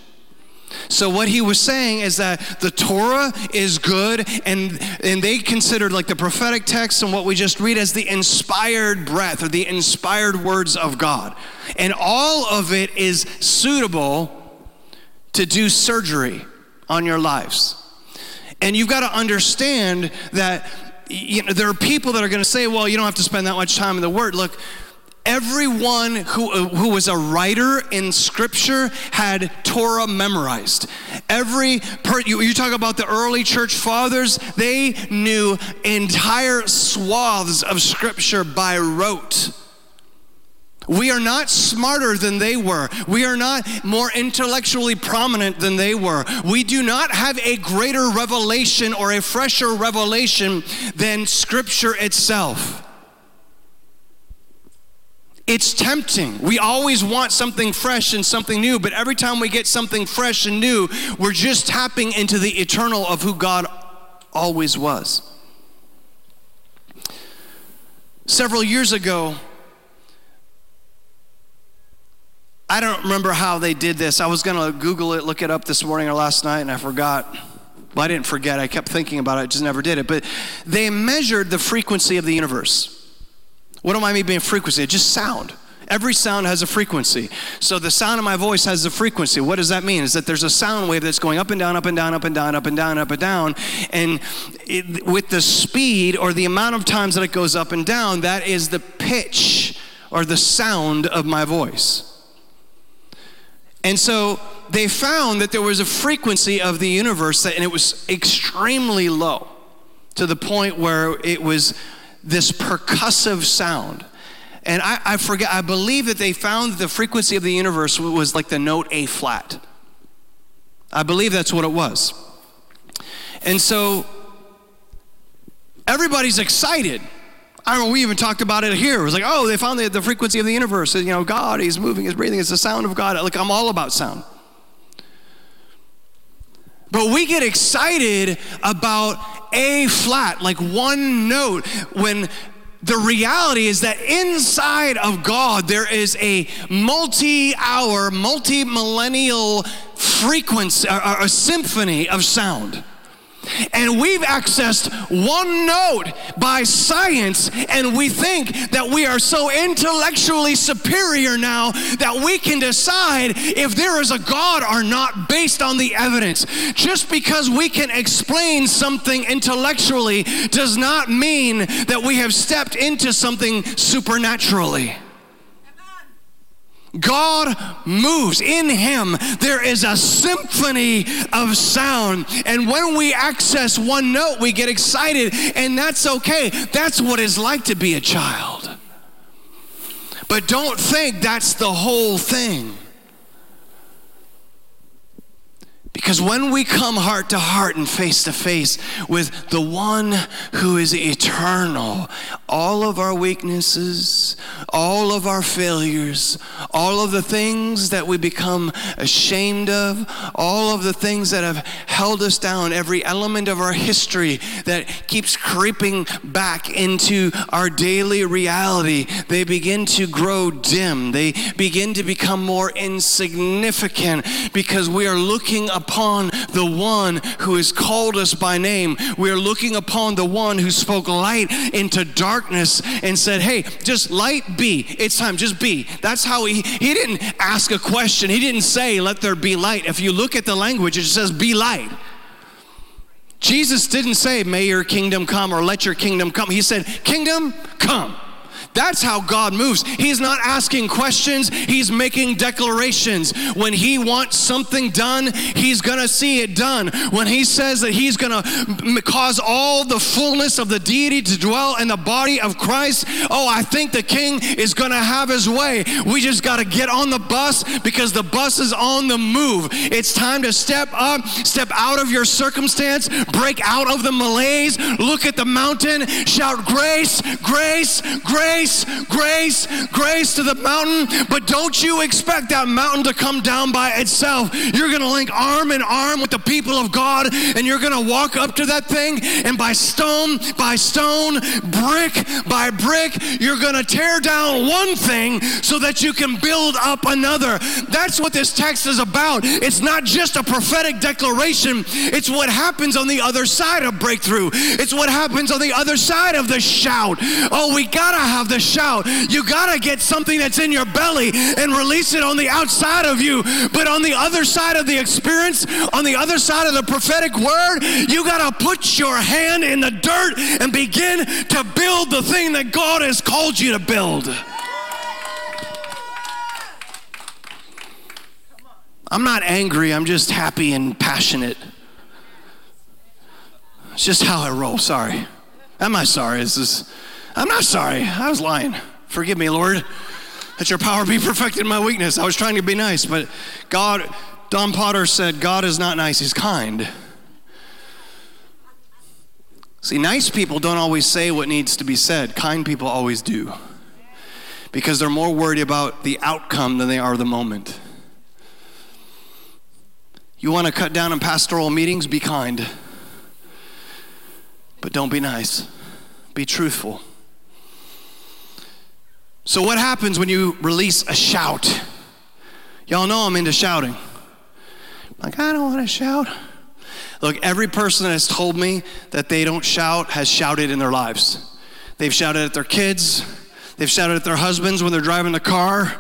[SPEAKER 2] So what he was saying is that the Torah is good and and they considered like the prophetic text and what we just read as the inspired breath or the inspired words of God. And all of it is suitable to do surgery on your lives. And you've got to understand that you know, there are people that are going to say, well, you don't have to spend that much time in the Word. Look, everyone who, who was a writer in Scripture had Torah memorized. Every per, you, you talk about the early church fathers, they knew entire swaths of Scripture by rote. We are not smarter than they were. We are not more intellectually prominent than they were. We do not have a greater revelation or a fresher revelation than Scripture itself. It's tempting. We always want something fresh and something new, but every time we get something fresh and new, we're just tapping into the eternal of who God always was. Several years ago, I don't remember how they did this. I was going to Google it, look it up this morning or last night, and I forgot. Well, I didn't forget. I kept thinking about it, I just never did it. But they measured the frequency of the universe. What do I mean by frequency? It's just sound. Every sound has a frequency. So the sound of my voice has a frequency. What does that mean? Is that there's a sound wave that's going up and down, up and down, up and down, up and down, up and down. And it, with the speed or the amount of times that it goes up and down, that is the pitch or the sound of my voice. And so they found that there was a frequency of the universe that, and it was extremely low to the point where it was this percussive sound. And I, I forget, I believe that they found that the frequency of the universe was like the note A flat. I believe that's what it was. And so everybody's excited. I don't know, we even talked about it here. It was like, oh, they found the, the frequency of the universe. You know, God, He's moving, He's breathing. It's the sound of God. Like, I'm all about sound. But we get excited about A flat, like one note, when the reality is that inside of God there is a multi hour, multi millennial frequency, a, a symphony of sound. And we've accessed one note by science, and we think that we are so intellectually superior now that we can decide if there is a God or not based on the evidence. Just because we can explain something intellectually does not mean that we have stepped into something supernaturally. God moves. In Him, there is a symphony of sound. And when we access one note, we get excited, and that's okay. That's what it's like to be a child. But don't think that's the whole thing. Because when we come heart to heart and face to face with the one who is eternal, all of our weaknesses, all of our failures, all of the things that we become ashamed of, all of the things that have held us down, every element of our history that keeps creeping back into our daily reality, they begin to grow dim. They begin to become more insignificant because we are looking up upon the one who has called us by name. We are looking upon the one who spoke light into darkness and said, Hey, just light be. It's time, just be. That's how he, he didn't ask a question. He didn't say, Let there be light. If you look at the language, it says, Be light. Jesus didn't say, May your kingdom come or let your kingdom come. He said, Kingdom come. That's how God moves. He's not asking questions, He's making declarations. When He wants something done, He's going to see it done. When He says that He's going to cause all the fullness of the deity to dwell in the body of Christ, oh, I think the King is going to have His way. We just got to get on the bus because the bus is on the move. It's time to step up, step out of your circumstance, break out of the malaise, look at the mountain, shout, Grace, grace, grace grace, grace, grace to the mountain. But don't you expect that mountain to come down by itself. You're going to link arm in arm with the people of God and you're going to walk up to that thing and by stone by stone, brick by brick, you're going to tear down one thing so that you can build up another. That's what this text is about. It's not just a prophetic declaration, it's what happens on the other side of breakthrough. It's what happens on the other side of the shout. Oh, we got to have the shout. You got to get something that's in your belly and release it on the outside of you. But on the other side of the experience, on the other side of the prophetic word, you got to put your hand in the dirt and begin to build the thing that God has called you to build. I'm not angry, I'm just happy and passionate. It's just how I roll, sorry. Am I sorry? Is this is I'm not sorry. I was lying. Forgive me, Lord. Let your power be perfected in my weakness. I was trying to be nice, but God, Don Potter said, God is not nice, He's kind. See, nice people don't always say what needs to be said, kind people always do. Because they're more worried about the outcome than they are the moment. You want to cut down on pastoral meetings? Be kind. But don't be nice. Be truthful. So, what happens when you release a shout? Y'all know I'm into shouting. Like, I don't want to shout. Look, every person that has told me that they don't shout has shouted in their lives. They've shouted at their kids, they've shouted at their husbands when they're driving the car.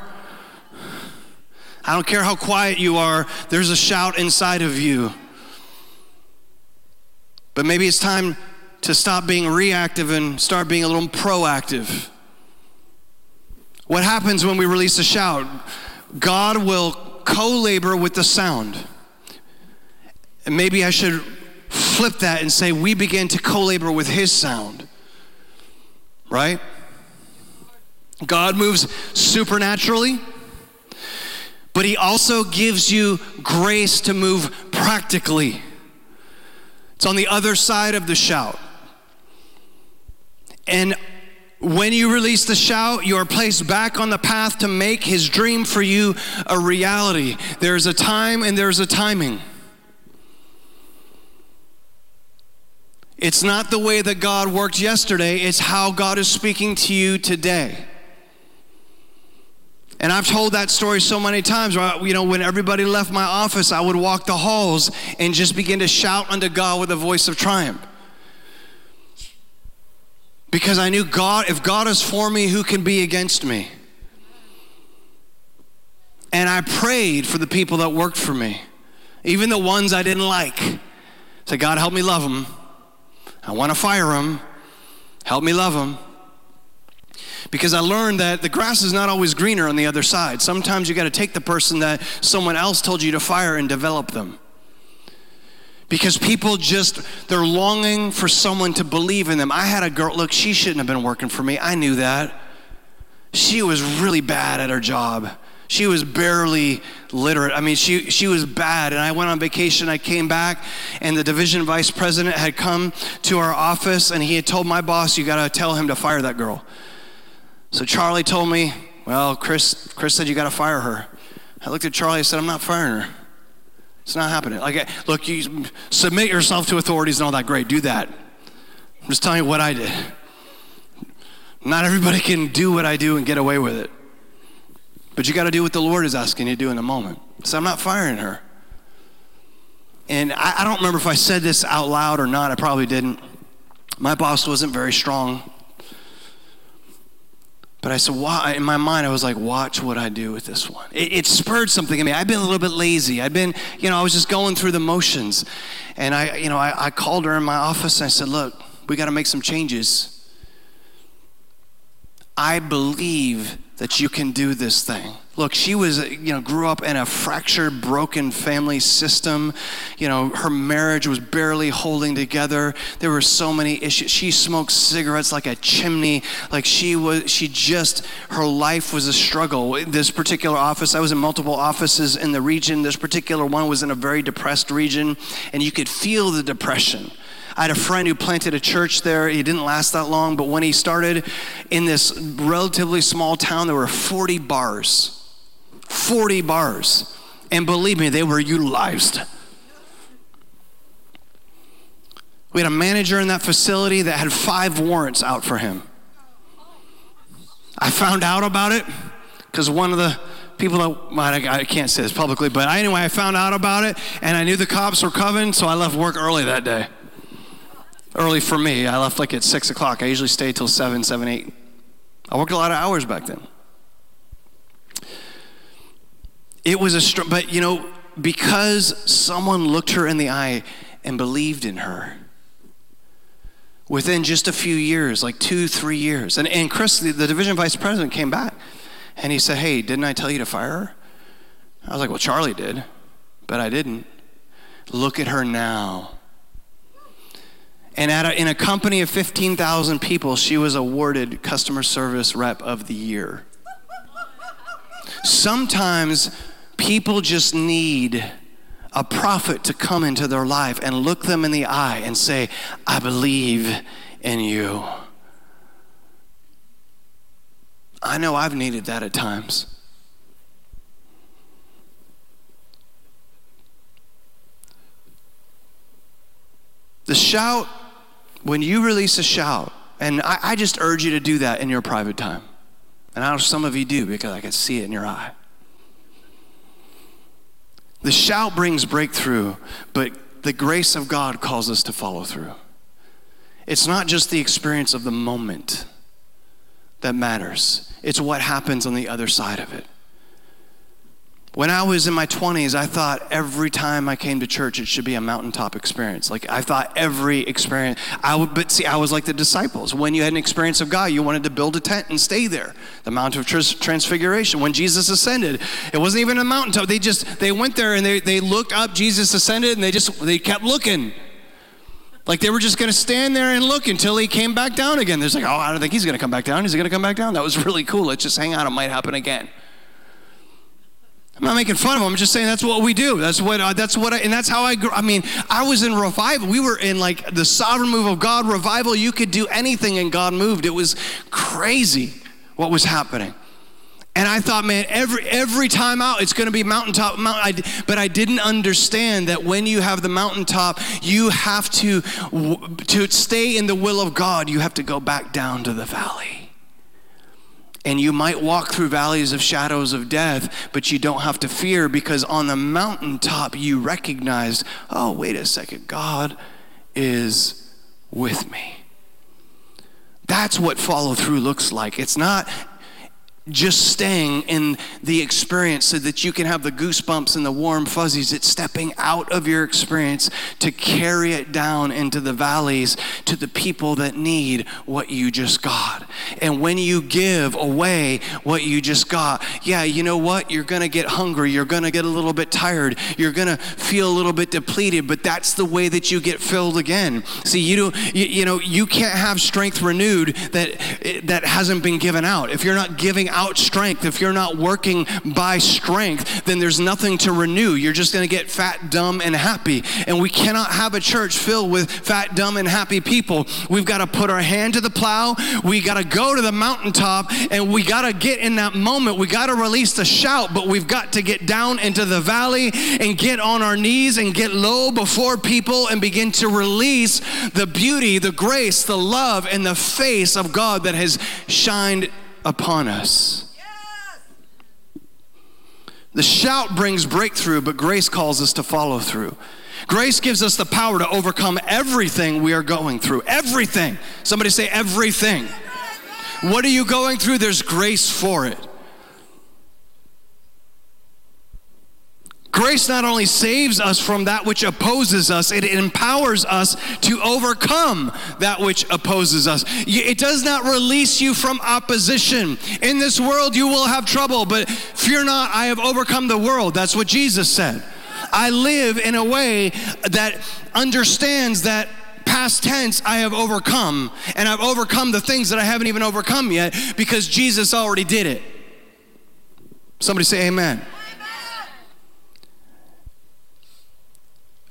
[SPEAKER 2] I don't care how quiet you are, there's a shout inside of you. But maybe it's time to stop being reactive and start being a little proactive. What happens when we release a shout? God will co labor with the sound. And maybe I should flip that and say we begin to co labor with His sound. Right? God moves supernaturally, but He also gives you grace to move practically. It's on the other side of the shout. And when you release the shout, you are placed back on the path to make his dream for you a reality. There's a time and there's a timing. It's not the way that God worked yesterday, it's how God is speaking to you today. And I've told that story so many times. You know, when everybody left my office, I would walk the halls and just begin to shout unto God with a voice of triumph. Because I knew God, if God is for me, who can be against me? And I prayed for the people that worked for me, even the ones I didn't like. Say, God, help me love them. I want to fire them. Help me love them. Because I learned that the grass is not always greener on the other side. Sometimes you got to take the person that someone else told you to fire and develop them. Because people just, they're longing for someone to believe in them. I had a girl, look, she shouldn't have been working for me. I knew that. She was really bad at her job. She was barely literate. I mean, she, she was bad. And I went on vacation. I came back, and the division vice president had come to our office, and he had told my boss, You got to tell him to fire that girl. So Charlie told me, Well, Chris, Chris said you got to fire her. I looked at Charlie and said, I'm not firing her. It's not happening. Like, look, you submit yourself to authorities and all that. Great, do that. I'm just telling you what I did. Not everybody can do what I do and get away with it. But you got to do what the Lord is asking you to do in the moment. So I'm not firing her. And I, I don't remember if I said this out loud or not. I probably didn't. My boss wasn't very strong. But I said, why? In my mind, I was like, watch what I do with this one. It, it, spurred something in me. I've been a little bit lazy. I've been, you know, I was just going through the motions. And I, you know, I, I called her in my office and I said, look, we got to make some changes. I believe that you can do this thing. Look, she was, you know, grew up in a fractured, broken family system. You know, her marriage was barely holding together. There were so many issues. She smoked cigarettes like a chimney. Like she was, she just, her life was a struggle. This particular office, I was in multiple offices in the region. This particular one was in a very depressed region, and you could feel the depression. I had a friend who planted a church there. He didn't last that long, but when he started in this relatively small town, there were 40 bars. 40 bars. And believe me, they were utilized. We had a manager in that facility that had five warrants out for him. I found out about it because one of the people that, well, I can't say this publicly, but anyway, I found out about it and I knew the cops were coming, so I left work early that day early for me. I left like at six o'clock. I usually stay till seven, seven, eight. I worked a lot of hours back then. It was a, str- but you know, because someone looked her in the eye and believed in her. Within just a few years, like two, three years. And, and Chris, the, the division vice president, came back and he said, Hey, didn't I tell you to fire her? I was like, Well, Charlie did, but I didn't. Look at her now. And a, in a company of 15,000 people, she was awarded Customer Service Rep of the Year. Sometimes people just need a prophet to come into their life and look them in the eye and say, I believe in you. I know I've needed that at times. The shout, when you release a shout, and I, I, just urge you to do that in your private time. And I know some of you do because I can see it in your eye. The shout brings breakthrough, but the grace of God calls us to follow through. It's not just the experience of the moment that matters, it's what happens on the other side of it. When I was in my 20s, I thought every time I came to church, it should be a mountaintop experience. Like I thought every experience, I would, but see, I was like the disciples. When you had an experience of God, you wanted to build a tent and stay there. The Mount of Transfiguration. When Jesus ascended, it wasn't even a mountaintop. They just, they went there and they, they looked up, Jesus ascended, and they just, they kept looking. Like they were just going to stand there and look until he came back down again. There's like, oh, I don't think he's going to come back down. Is he going to come back down? That was really cool. Let's just hang out. It might happen again. I'm not making fun of them. I'm just saying that's what we do. That's what. Uh, that's what. I, and that's how I grew. I mean, I was in revival. We were in like the sovereign move of God revival. You could do anything, and God moved. It was crazy what was happening. And I thought, man, every every time out, it's going to be mountaintop. Mount, I, but I didn't understand that when you have the mountaintop, you have to to stay in the will of God. You have to go back down to the valley. And you might walk through valleys of shadows of death, but you don't have to fear because on the mountaintop you recognize, oh, wait a second, God is with me. That's what follow through looks like. It's not just staying in the experience so that you can have the goosebumps and the warm fuzzies. It's stepping out of your experience to carry it down into the valleys to the people that need what you just got. And when you give away what you just got, yeah, you know what? You're going to get hungry. You're going to get a little bit tired. You're going to feel a little bit depleted, but that's the way that you get filled again. See, you, do, you, you know, you can't have strength renewed that, that hasn't been given out. If you're not giving out strength, if you're not working by strength, then there's nothing to renew. You're just going to get fat, dumb, and happy. And we cannot have a church filled with fat, dumb, and happy people. We've got to put our hand to the plow. We got to go to the mountaintop and we got to get in that moment. We got to release the shout, but we've got to get down into the valley and get on our knees and get low before people and begin to release the beauty, the grace, the love, and the face of God that has shined upon us. The shout brings breakthrough, but grace calls us to follow through. Grace gives us the power to overcome everything we are going through. Everything. Somebody say, everything. What are you going through? There's grace for it. Grace not only saves us from that which opposes us, it empowers us to overcome that which opposes us. It does not release you from opposition. In this world, you will have trouble, but fear not, I have overcome the world. That's what Jesus said. I live in a way that understands that past tense, I have overcome, and I've overcome the things that I haven't even overcome yet because Jesus already did it. Somebody say, Amen.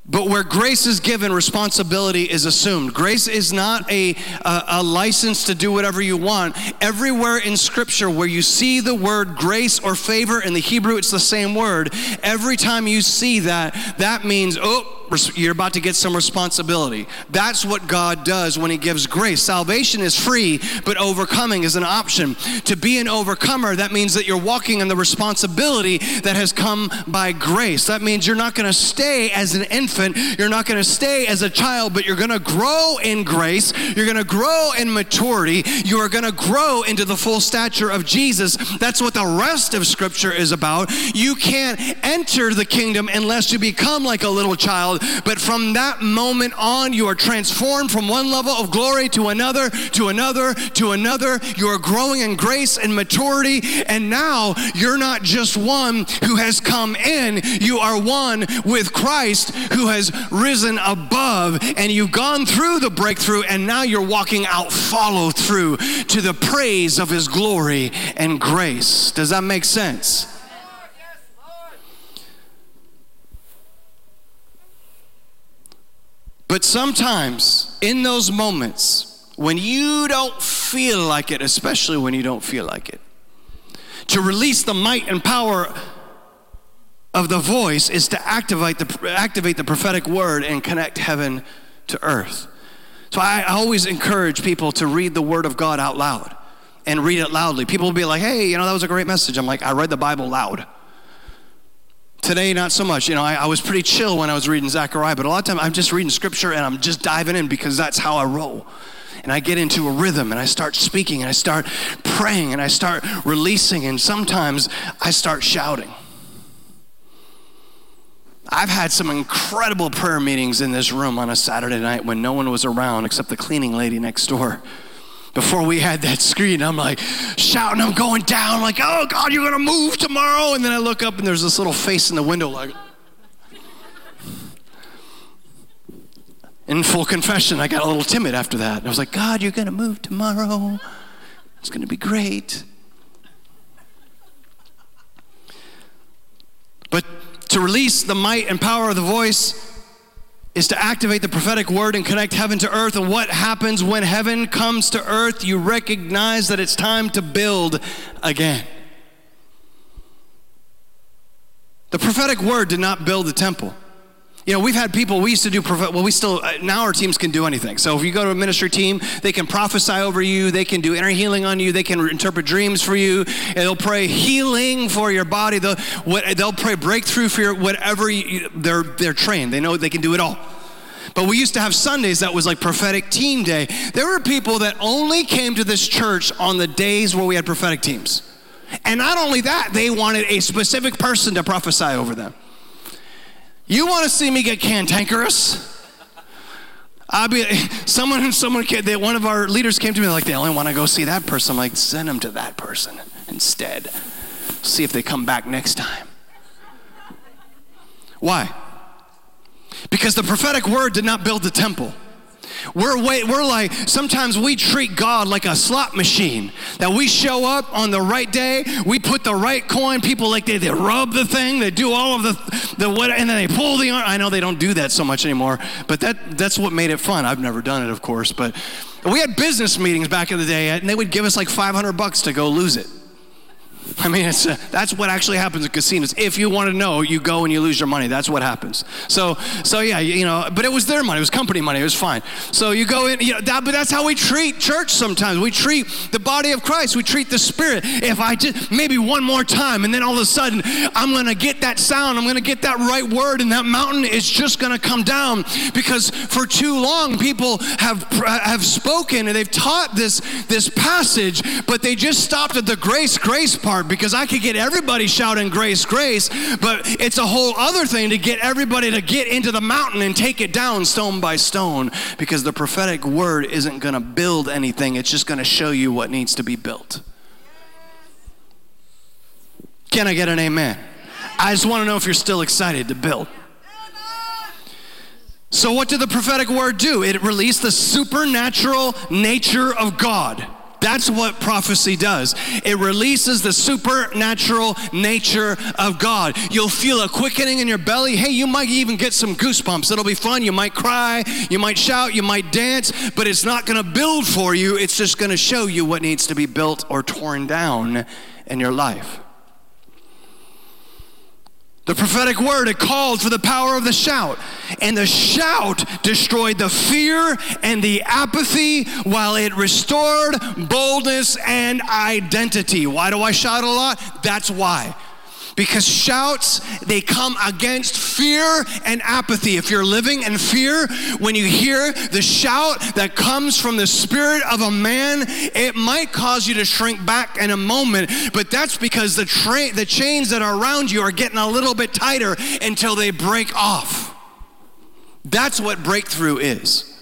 [SPEAKER 2] But where grace is given, responsibility is assumed. Grace is not a, a, a, license to do whatever you want. Everywhere in Scripture where you see the word grace or favor, in the Hebrew it's the same word, every time you see that, that means, oh, you're about to get some responsibility. That's what God does when He gives grace. Salvation is free, but overcoming is an option. To be an overcomer, that means that you're walking in the responsibility that has come by grace. That means you're not going to stay as an infant, you're not going to stay as a child, but you're going to grow in grace, you're going to grow in maturity, you are going to grow into the full stature of Jesus. That's what the rest of Scripture is about. You can't enter the kingdom unless you become like a little child but from that moment on, you are transformed from one level of glory to another, to another, to another. You are growing in grace and maturity. And now you're not just one who has come in, you are one with Christ who has risen above. And you've gone through the breakthrough, and now you're walking out follow through to the praise of his glory and grace. Does that make sense? But sometimes in those moments when you don't feel like it, especially when you don't feel like it, to release the might and power of the voice is to activate the, activate the prophetic word and connect heaven to earth. So I, always encourage people to read the word of God out loud and read it loudly. People will be like, hey, you know, that was a great message. I'm like, I read the Bible loud. Today, not so much. You know, I, I was pretty chill when I was reading Zechariah, but a lot of time I'm just reading scripture and I'm just diving in because that's how I roll and I get into a rhythm and I start speaking and I start praying and I start releasing and sometimes I start shouting. I've had some incredible prayer meetings in this room on a Saturday night when no one was around except the cleaning lady next door. Before we had that screen, I'm like shouting, I'm going down, like, oh God, you're gonna move tomorrow. And then I look up and there's this little face in the window, like, in full confession, I got a little timid after that. I was like, God, you're to move tomorrow. It's to be great. But to release the might and power of the voice is to activate the prophetic word and connect heaven to earth. And what happens when heaven comes to earth? You recognize that it's time to build again. The prophetic word did not build the temple. You know, we've had people, we used to do, well, we still, uh, now our teams can do anything. So if you go to a ministry team, they can prophesy over you, they can do inner healing on you, they can interpret dreams for you, they'll pray healing for your body. They'll, they'll pray breakthrough for your, whatever you, they're, they're trained. They know they can do it all. But we used to have Sundays that was like prophetic team day. There were people that only came to this church on the days where we had prophetic teams. And not only that, they wanted a specific person to prophesy over them. You want to see me get cantankerous? I'll be someone. Someone. They, one of our leaders came to me like they only want to go see that person. I'm like, send them to that person instead. See if they come back next time. Why? Because the prophetic word did not build the temple. We're, way, we're like, sometimes we treat God like a slot machine. That we show up on the right day, we put the right coin, people like they, they rub the thing, they do all of the, the what, and then they pull the. I know they don't do that so much anymore, but that, that's what made it fun. I've never done it, of course, but we had business meetings back in the day, and they would give us like 500 bucks to go lose it. I mean, it's, uh, that's what actually happens at casinos. If you want to know, you go and you lose your money. That's what happens. So, so yeah, you, know, but it was their money. It was company money. It was fine. So you go in, you know, that, but that's how we treat church sometimes. We treat the body of Christ. We treat the Spirit. If I just, maybe one more time, and then all of a sudden, I'm going to get that sound. I'm going to get that right word, and that mountain is just going to come down because for too long, people have, have spoken and they've taught this, this passage, but they just stopped at the grace, grace part because I could get everybody shouting grace, grace, but it's a whole other thing to get everybody to get into the mountain and take it down stone by stone because the prophetic word isn't going to build anything, it's just going to show you what needs to be built. Can I get an amen? I just want to know if you're still excited to build. So, what did the prophetic word do? It released the supernatural nature of God. That's what prophecy does. It releases the supernatural nature of God. You'll feel a quickening in your belly. Hey, you might even get some goosebumps. It'll be fun. You might cry, you might shout, you might dance, but it's not going to build for you. It's just going to show you what needs to be built or torn down in your life. The prophetic word, it called for the power of the shout. And the shout destroyed the fear and the apathy while it restored boldness and identity. Why do I shout a lot? That's why because shouts they come against fear and apathy. If you're living in fear when you hear the shout that comes from the spirit of a man it might cause you to shrink back in a moment. But that's because the tra- the chains that are around you are getting a little bit tighter until they break off. That's what breakthrough is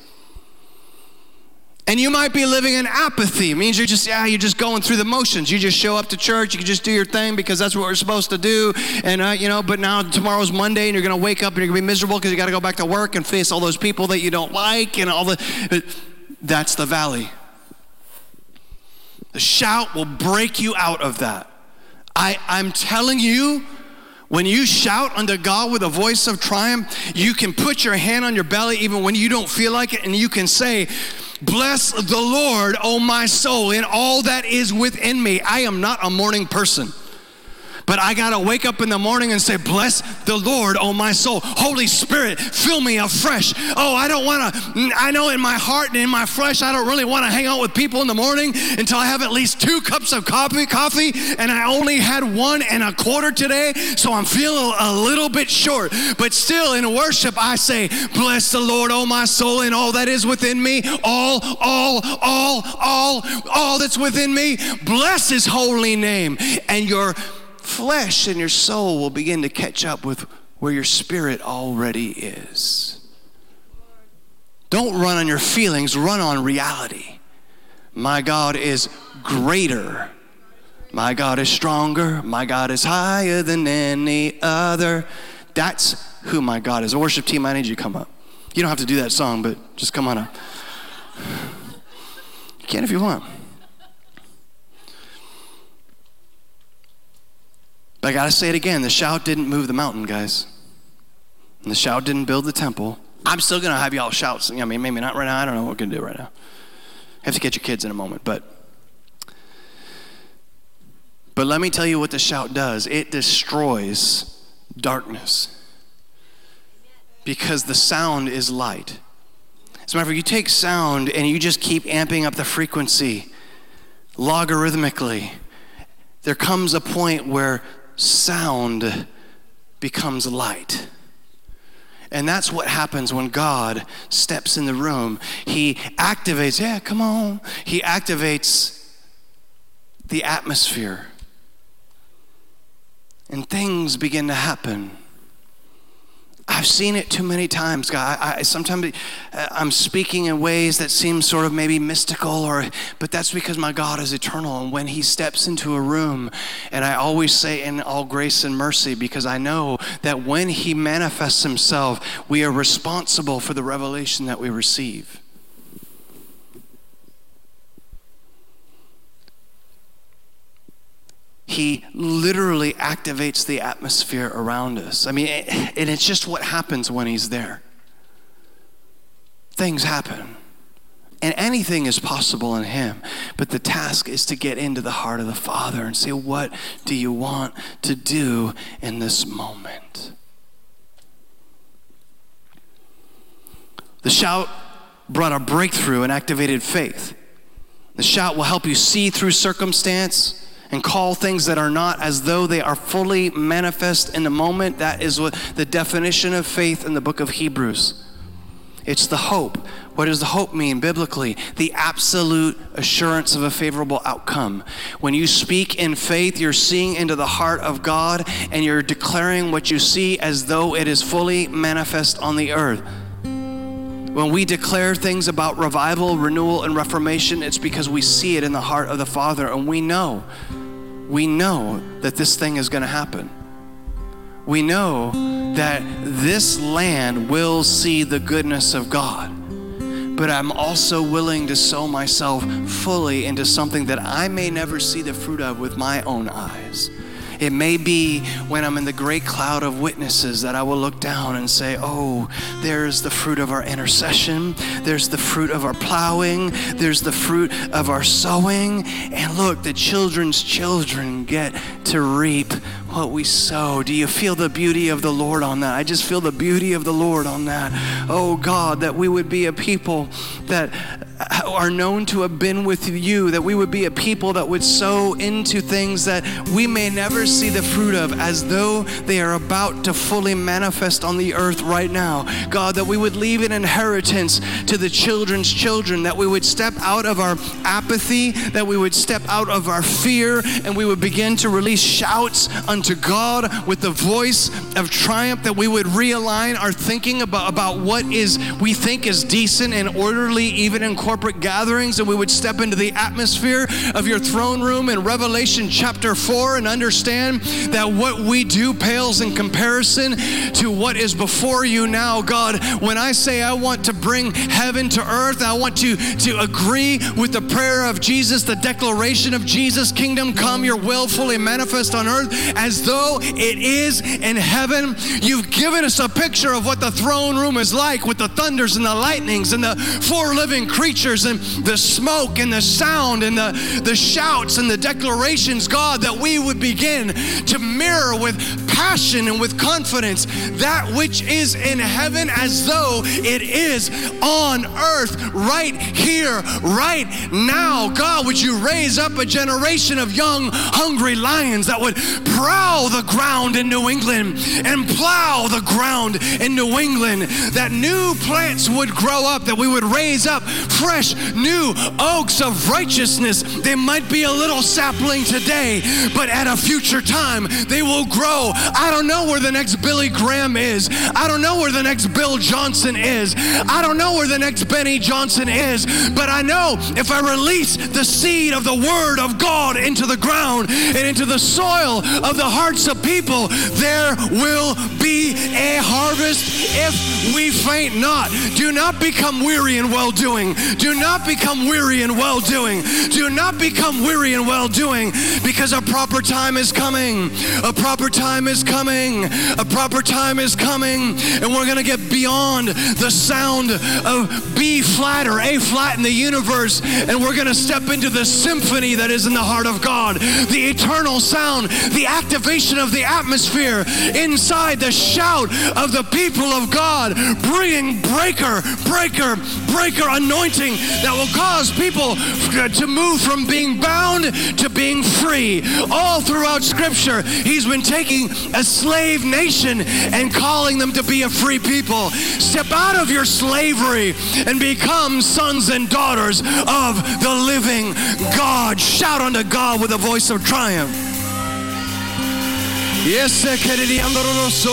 [SPEAKER 2] and you might be living in apathy. It means you're just, yeah, you're just going through the motions. You just show up to church, you can just do your thing because that's what we're supposed to do. And, uh, you know, but now tomorrow's Monday and you're going to wake up and you're going to be miserable because you got to go back to work and face all those people that you don't like and all the. That's the valley. The shout will break you out of that. I, I'm telling you, When you shout unto God with a voice of triumph, you can put your hand on your belly even when you don't feel like it, and you can say, Bless the Lord, O my soul, in all that is within me. I am not a morning person. But I got to wake up in the morning and say, Bless the Lord, oh my soul. Holy Spirit, fill me afresh. Oh, I don't want to, I know in my heart and in my flesh, I don't really want to hang out with people in the morning until I have at least two cups of coffee, coffee, and I only had one and a quarter today, so I'm feeling a little bit short. But still, in worship, I say, Bless the Lord, oh my soul, and all that is within me, all, all, all, all, all that's within me. Bless his holy name. And your flesh and your soul will begin to catch up with where your spirit already is. Don't run on your feelings, run on reality. My God is greater. My God is stronger. My God is higher than any other. That's who my God is. Worship team, I need you to come up. You don't have to do that song, but just come on up. You can if you want. But I got to say it again the shout didn't move the mountain, guys. And the shout didn't build the temple. I'm still going to have y'all shout. I mean, maybe not right now. I don't know what we're going to do right now. I have to get your kids in a moment. But, but let me tell you what the shout does it destroys darkness because the sound is light. As a matter of fact, you take sound and you just keep amping up the frequency logarithmically. There comes a point where sound becomes light. And that's what happens when God steps in the room. He activates, yeah, come on. He activates the atmosphere. And things begin to happen. I've seen it too many times, God. I, I, sometimes uh, I'm speaking in ways that seem sort of maybe mystical, or but that's because my God is eternal. And when He steps into a room, and I always say in all grace and mercy, because I know that when He manifests Himself, we are responsible for the revelation that we receive. He literally activates the atmosphere around us. I mean, and it's just what happens when he's there. Things happen. And anything is possible in him. But the task is to get into the heart of the Father and say, What do you want to do in this moment? The shout brought a breakthrough and activated faith. The shout will help you see through circumstance and call things that are not as though they are fully manifest in the moment. That is what the definition of faith in the book of Hebrews. It's the hope. What does the hope mean biblically? The absolute assurance of a favorable outcome. When you speak in faith, you're seeing into the heart of God and you're declaring what you see as though it is fully manifest on the earth. When we declare things about revival, renewal, and reformation, it's because we see it in the heart of the Father and we know we know that this thing is going to happen. We know that this land will see the goodness of God. But I'm also willing to sow myself fully into something that I may never see the fruit of with my own eyes. It may be when I'm in the great cloud of witnesses that I will look down and say, Oh, there's the fruit of our intercession. There's the fruit of our plowing. There's the fruit of our sowing. And look, the children's children get to reap what we sow. Do you feel the beauty of the Lord on that? I just feel the beauty of the Lord on that. Oh God, that we would be a people that are known to have been with you, that we would be a people that would sow into things that we may never see the fruit of as though they are about to fully manifest on the earth right now. God, that we would leave an inheritance to the children's children, that we would step out of our apathy, that we would step out of our fear, and we would begin to release shouts unto God with the voice of triumph, that we would realign our thinking about, about what is we think is decent and orderly, even in corporate corporate gatherings and we would step into the atmosphere of your throne room in Revelation chapter 4 and understand that what we do pales in comparison to what is before you now, God. When I say I want to bring heaven to earth, I want to, to agree with the prayer of Jesus, the declaration of Jesus, kingdom come, your will fully manifest on earth as though it is in heaven. You've given us a picture of what the throne room is like with the thunders and the lightnings and the four living creatures and the smoke and the sound and the, the shouts and the declarations, God, that we would begin to mirror with passion and with confidence that which is in heaven as though it is on earth right here, right now. God, would you raise up a generation of young, hungry lions that would prowl the ground in New England and plow the ground in New England, that new plants would grow up, that we would raise up fresh, new oaks of righteousness. They might be a little sapling today, but at a future time, they will grow. I don't know where the next Billy Graham is. I don't know where the next Bill Johnson is. I don't know where the next Benny Johnson is, but I know if I release the seed of the Word of God into the ground and into the soil of the hearts of people, there will be a harvest if we faint not. Do not become weary in well doing. Do not become weary in well doing. Do not become weary in well doing because a proper time is coming. A proper time is coming. A proper time is coming. And we're going to get beyond the sound of B flat or A flat in the universe. And we're going to step into the symphony that is in the heart of God, the eternal sound, the activation of the atmosphere inside the shout of the people of God, bringing breaker, breaker, breaker anointing that will cause people to move from being bound to being free. All throughout Scripture, He's been taking a slave nation and calling them to be a free people. Step out of your slavery and become sons and daughters of the living God. Shout unto God with a voice of triumph. Yes, queridi andoroso.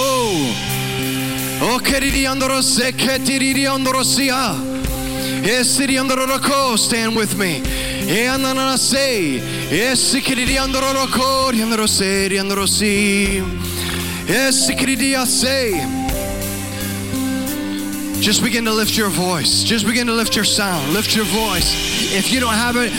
[SPEAKER 2] Oh, queridi andorose, queridi andorosia. Yes, city andoroko, stand with me. E ananase. Yes, queridi andoroko, andorose, andorosi. Yes, queridi ase. Just begin to lift your voice. Just begin to lift your sound. Lift your voice. If you don't have it,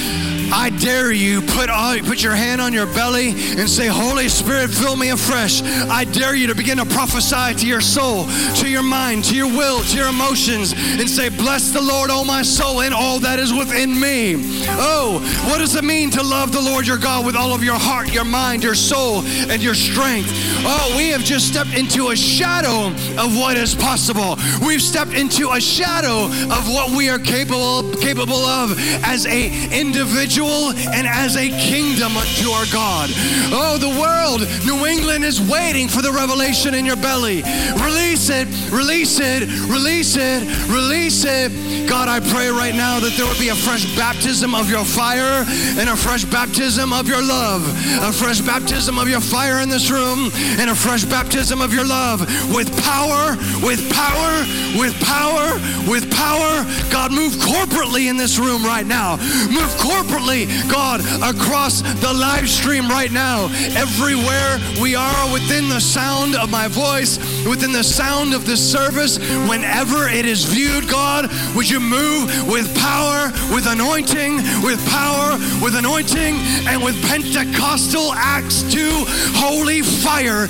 [SPEAKER 2] I dare you put all, put your hand on your belly and say, Holy Spirit, fill me afresh. I dare you to begin to prophesy to your soul, to your mind, to your will, to your emotions, and say, Bless the Lord, O my soul, and all that is within me. Oh, what does it mean to love the Lord your God with all of your heart, your mind, your soul, and your strength? Oh, we have just stepped into a shadow of what is possible. We've stepped into a shadow of what we are capable capable of as a individual and as a kingdom unto our God. Oh, the world, New England is waiting for the revelation in your belly. Release it, release it, release it, release it. God, I pray right now that there would be a fresh baptism of your fire and a fresh baptism of your love, a fresh baptism of your fire in this room, and a fresh baptism of your love with power, with power, with power, with power. God, move corporately in this room right now. Move corporately, God, across the live stream right now. Everywhere we are within the sound of my voice, within the sound of this service, whenever it is viewed, God, would you move with power, with anointing, with power, with anointing, and with Pentecostal Acts 2 holy fire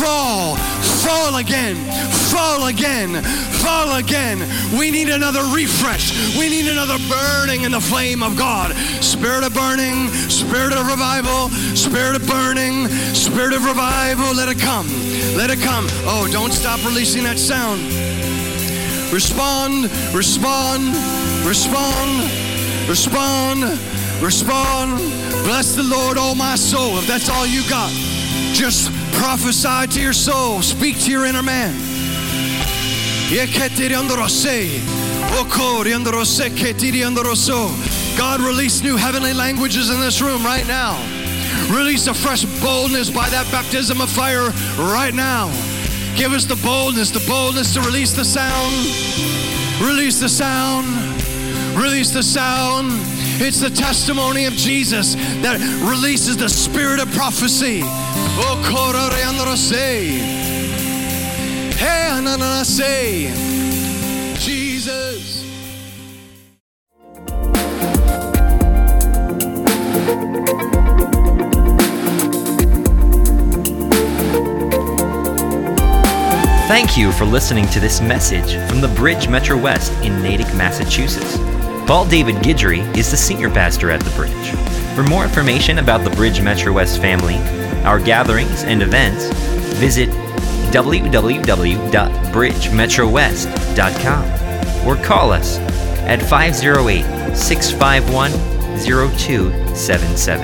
[SPEAKER 2] fall, fall again, fall again, fall again. We need another refresh. We need another burning in the flame of God. Spirit of burning, spirit of revival, spirit of burning, spirit of revival. Let it come. Let it come. Oh, don't stop releasing that sound. Respond, respond, respond, respond, respond. Bless the Lord, oh my soul. If that's all you got, just prophesy to your soul. Speak to your inner man. God, release new heavenly languages in this room right now. Release a fresh boldness by that baptism of fire right now. Give us the boldness, the boldness to release the sound. Release the sound. release the sound. It's the testimony of Jesus that releases the spirit of prophecy. Jesus.
[SPEAKER 1] Thank you for listening to this message from the Bridge Metro West in Natick, Massachusetts. Paul David Gidry is the senior pastor at the Bridge. For more information about the Bridge Metro West family, our gatherings and events, visit www.bridgemetrowest.com or call us at 508 651 0277.